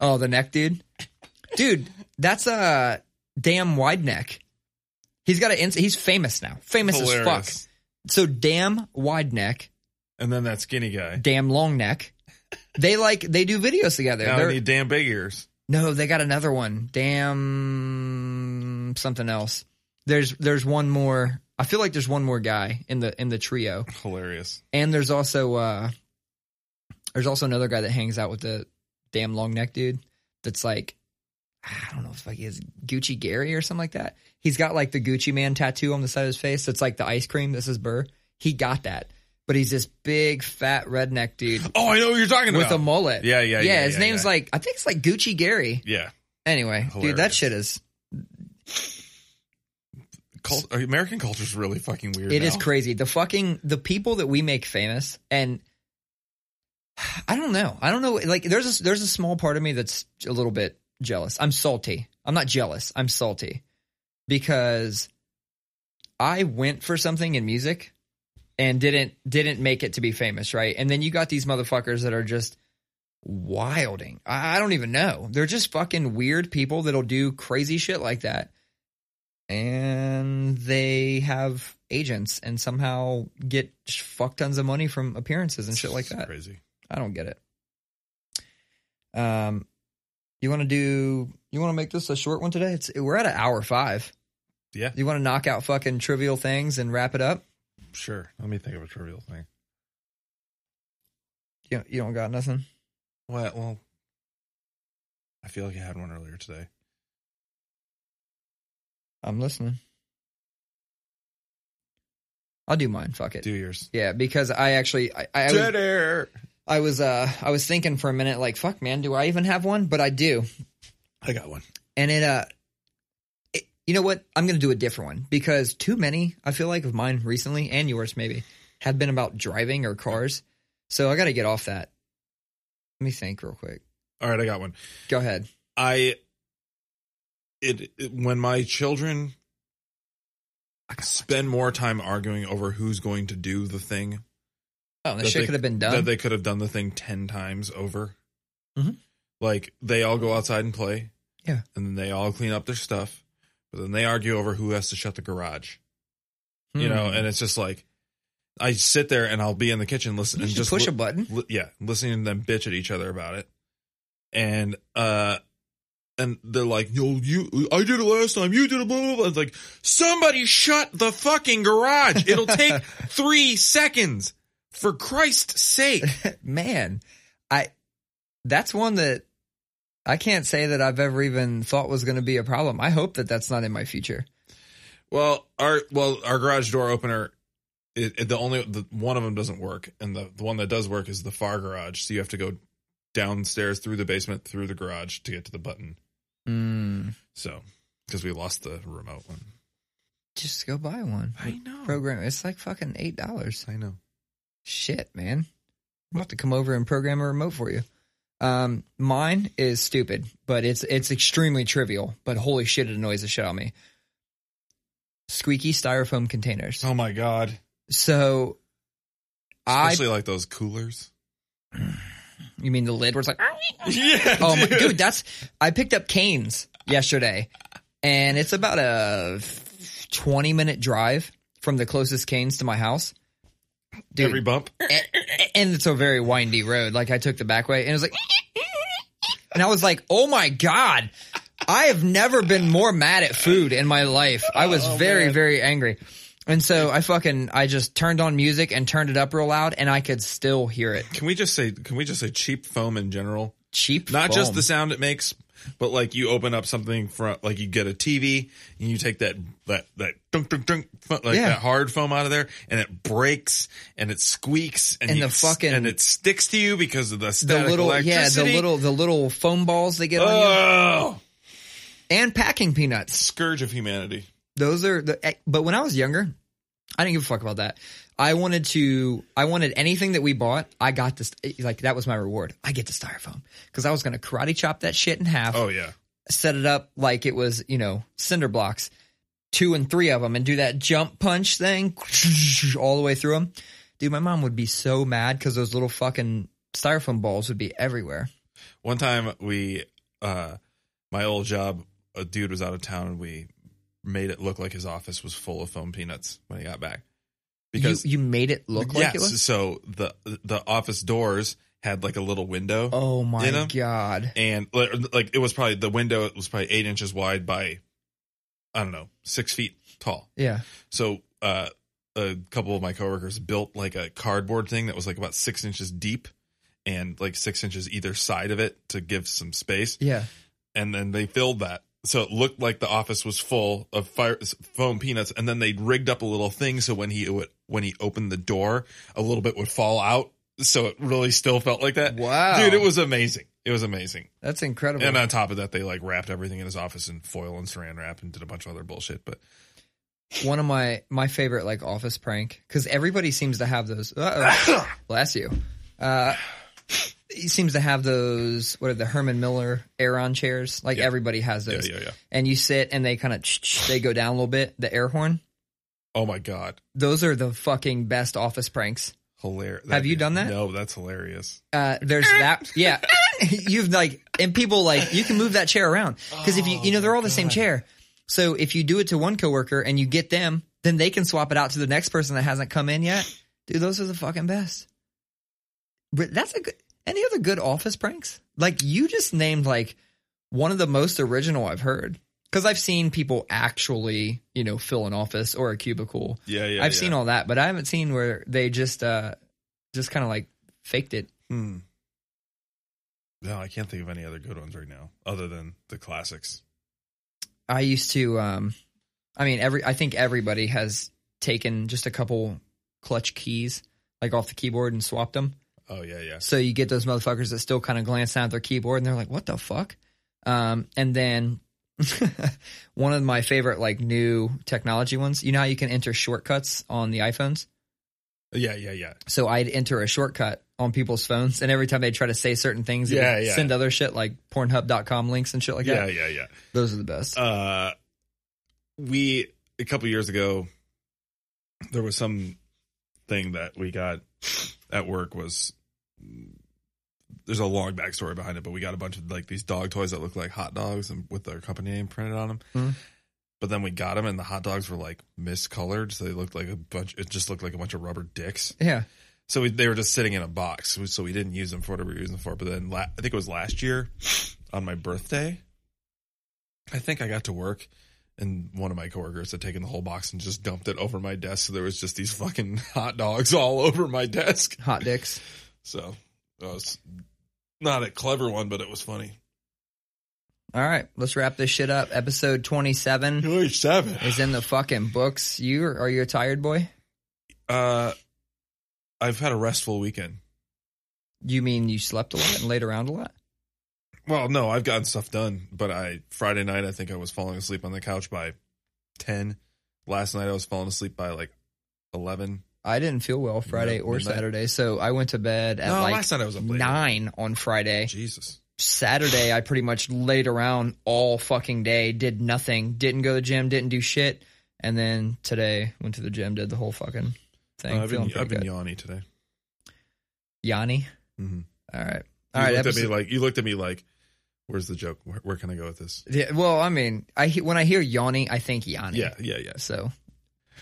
Oh, the neck dude. Dude, that's a damn wide neck. He's got an he's famous now. Famous as fuck. So damn wide neck, And then that skinny guy. damn long neck. They like they do videos together. Now They're- I need damn big ears. no, they got another one. Damn something else. There's there's one more. I feel like there's one more guy in the in the trio. Hilarious. And there's also uh there's also another guy that hangs out with the damn long neck dude that's like I don't know if like he is Gucci Gary or something like that. He's got like the Gucci Mane tattoo on the side of his face. That's like the ice cream. This is Burr. He got that. But he's this big fat redneck dude Oh, I know what you're talking with about. a mullet. Yeah, yeah, yeah. yeah, his yeah, name's yeah. like I think it's like Gucci Gary. yeah. Anyway, dude, that shit is Cult- uh, American culture is really fucking weird. It is now. crazy. The fucking the people that we make famous, and I don't know. I don't know. Like there's a there's a small part of me that's a little bit jealous. I'm salty. I'm not jealous. I'm salty because I went for something in music and didn't didn't make it to be famous, right? And then you got these motherfuckers that are just wilding. I, I don't even know. They're just fucking weird people that'll do crazy shit like that and they have agents and somehow get fuck tons of money from appearances and shit like It's that. Crazy. I don't get it. Um, you want to do? You want to make this a short one today? It's we're at an hour five. Yeah. You want to knock out fucking trivial things and wrap it up? Sure. Let me think of a trivial thing. You you don't got nothing. Well, well, I feel like I had one earlier today. I'm listening. I'll do mine. Fuck it. Do yours. Yeah, because I actually I, I, I was, air. I was uh I was thinking for a minute like fuck man, do I even have one? But I do. I got one. and it uh you know what i'm gonna do a different one because too many i feel like of mine recently and yours maybe have been about driving or cars so i gotta get off that let me think real quick All right, I got one. go ahead I it, it when my children spend more time arguing over who's going to do the thing oh that that shit they- could have been done that they could have done the thing 10 times over. Mhm. Like they all go outside and play. Yeah. And then they all clean up their stuff. But then they argue over who has to shut the garage. You know, Hmm. and it's just like I sit there and I'll be in the kitchen listening and just push li- a button li- yeah, listening to them bitch at each other about it. And uh and they're like, "No, you I did it last time. You did it blah blah blah." It's like, "Somebody shut the fucking garage. It'll take 3 seconds." For Christ's sake. man i that's one that i can't say that i've ever even thought was gonna be a problem i hope that that's not in my future Well, our well, our garage door opener, it, it- the only the one of them doesn't work, and the the one that does work is the far garage. So you have to go downstairs through the basement through the garage to get to the button. mm, So because we lost the remote one. just go buy one I know. program it's like fucking eight dollars I know. Shit, man. I'm about to come over and program a remote for you. Um, mine is stupid, but it's it's extremely trivial. But holy shit, it annoys the shit out of me. Squeaky styrofoam containers. Oh my god! So, I Especially like those coolers. you mean the lid where it's like, Yeah. oh my dude, that's I picked up Cane's yesterday, and it's about a 20 minute drive from the closest Cane's to my house. Dude, Every bump. and, and it's a very windy road. Like I took the back way and it was like, and I was like, oh my God, I have never been more mad at food in my life. I was oh, very, very angry. And so I fucking, I just turned on music and turned it up real loud and I could still hear it. Can we just say? Can we just say cheap foam in general? Cheap. Not just the sound it makes, but like you open up something from like you get a TV and you take that that that dunk dunk dunk like Yeah. that hard foam out of there and it breaks and it squeaks and, And you the fucking- and it sticks to you because of the the static little, yeah, the little, the little foam balls they get on you oh and packing peanuts. scourge of humanity. Those are the, eh, but when I was younger, I didn't give a fuck about that. I wanted to, I wanted anything that we bought. I got this, like, that was my reward. I get the styrofoam because I was going to karate chop that shit in half, Oh yeah, set it up like it was, you know, cinder blocks, two and three of them, and do that jump punch thing all the way through them. Dude, my mom would be so mad because those little fucking styrofoam balls would be everywhere. one time we uh my old job a dude was out of town and we made it look like his office was full of foam peanuts when he got back because you, you made it look like it yes, was. so the the office doors had like a little window Oh my god! and like, like it was probably the window it was probably eight inches wide by i don't know six feet tall Yeah, so uh a couple of my coworkers built like a cardboard thing that was like about six inches deep and like six inches either side of it to give some space yeah. and then they filled that so it looked like the office was full of fire foam peanuts and then they rigged up a little thing so when he would when he opened the door, a little bit would fall out. So it really still felt like that. Wow. Dude, it was amazing. It was amazing. That's incredible. And on top of that, they like wrapped everything in his office in foil and saran wrap and did a bunch of other bullshit. But One of my my favorite like office prank because everybody seems to have those. Bless you. Uh, he seems to have those. What are the Herman Miller Aeron chairs? Like Yeah. everybody has those. yeah, yeah. And you sit and they kind of they go down a little bit. The air horn. Oh my God. Those are the fucking best office pranks. Hilarious. Have you done that? No, that's hilarious. Uh, there's that. Yeah, you've like, and people like you can move that chair around because if you you know they're all the same chair. So if you do it to one coworker and you get them, then they can swap it out to the next person that hasn't come in yet. Dude, those are the fucking best. But that's a good. Any other good office pranks? Like you just named like one of the most original I've heard. Because I've seen people actually, you know, fill an office or a cubicle. Yeah, yeah. I've yeah. seen all that, but I haven't seen where they just, uh just kind of like faked it. Hmm. No, I can't think of any other good ones right now, other than the classics. I used to um I mean every I think everybody has taken just a couple clutch keys like off the keyboard and swapped them. Oh yeah, yeah. So you get those motherfuckers that still kind of glance down at their keyboard and they're like, "What the fuck?" Um and then one of my favorite like new technology ones, you know how you can enter shortcuts on the iPhones? Yeah, yeah, yeah. So I'd enter a shortcut on people's phones and every time they try to say certain things, Yeah, yeah. send other shit like pornhub.com links and shit like yeah, that. Yeah, yeah, yeah. Those are the best. Uh, we a couple years ago, there was some thing that we got at work was there's a long backstory behind it, but we got a bunch of like these dog toys that look like hot dogs and with their company name printed on them. Mhm. But then we got them, and the hot dogs were like miscolored, so they looked like a bunch. It just looked like a bunch of rubber dicks. yeah. So we, they were just sitting in a box, so we didn't use them for whatever we were using them for. But then la- I think it was last year on my birthday. I think I got to work, and one of my coworkers had taken the whole box and just dumped it over my desk. So there was just these fucking hot dogs all over my desk. Hot dicks. So that was not a clever one, but it was funny. All right, let's wrap this shit up. Episode 27 Seven. is in the fucking books. You are you a tired boy? Uh, I've had a restful weekend. You mean you slept a lot and laid around a lot? Well, no, I've gotten stuff done, but I Friday night I think I was falling asleep on the couch by ten. Last night I was falling asleep by like eleven. I didn't feel well Friday Yeah, or midnight. Saturday, so I went to bed at no, like last night I was up nine on Friday. Jesus. Saturday, I pretty much laid around all fucking day, did nothing, didn't go to the gym, didn't do shit, and then today went to the gym, did the whole fucking thing. Uh, I've been, I've been yawny today. Yanni. Mhm. All right, You all right. looked episode- at me like you looked at me like, "Where's the joke? Where, where can I go with this?" yeah, well, I mean, I when I hear Yanni, I think Yanni. Yeah, yeah, yeah. So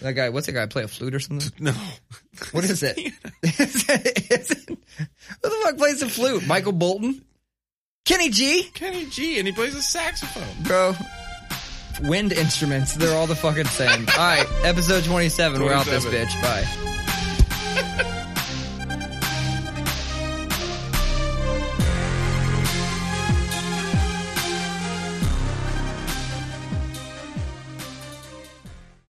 that guy, what's that guy play a flute or something? No, What is it? is it, is it who the fuck plays the flute? Michael Bolton? Kenny G? Kenny G, and he plays a saxophone. Bro. Wind instruments, they're all the fucking same. All right, episode 27. We're out this bitch. Bye.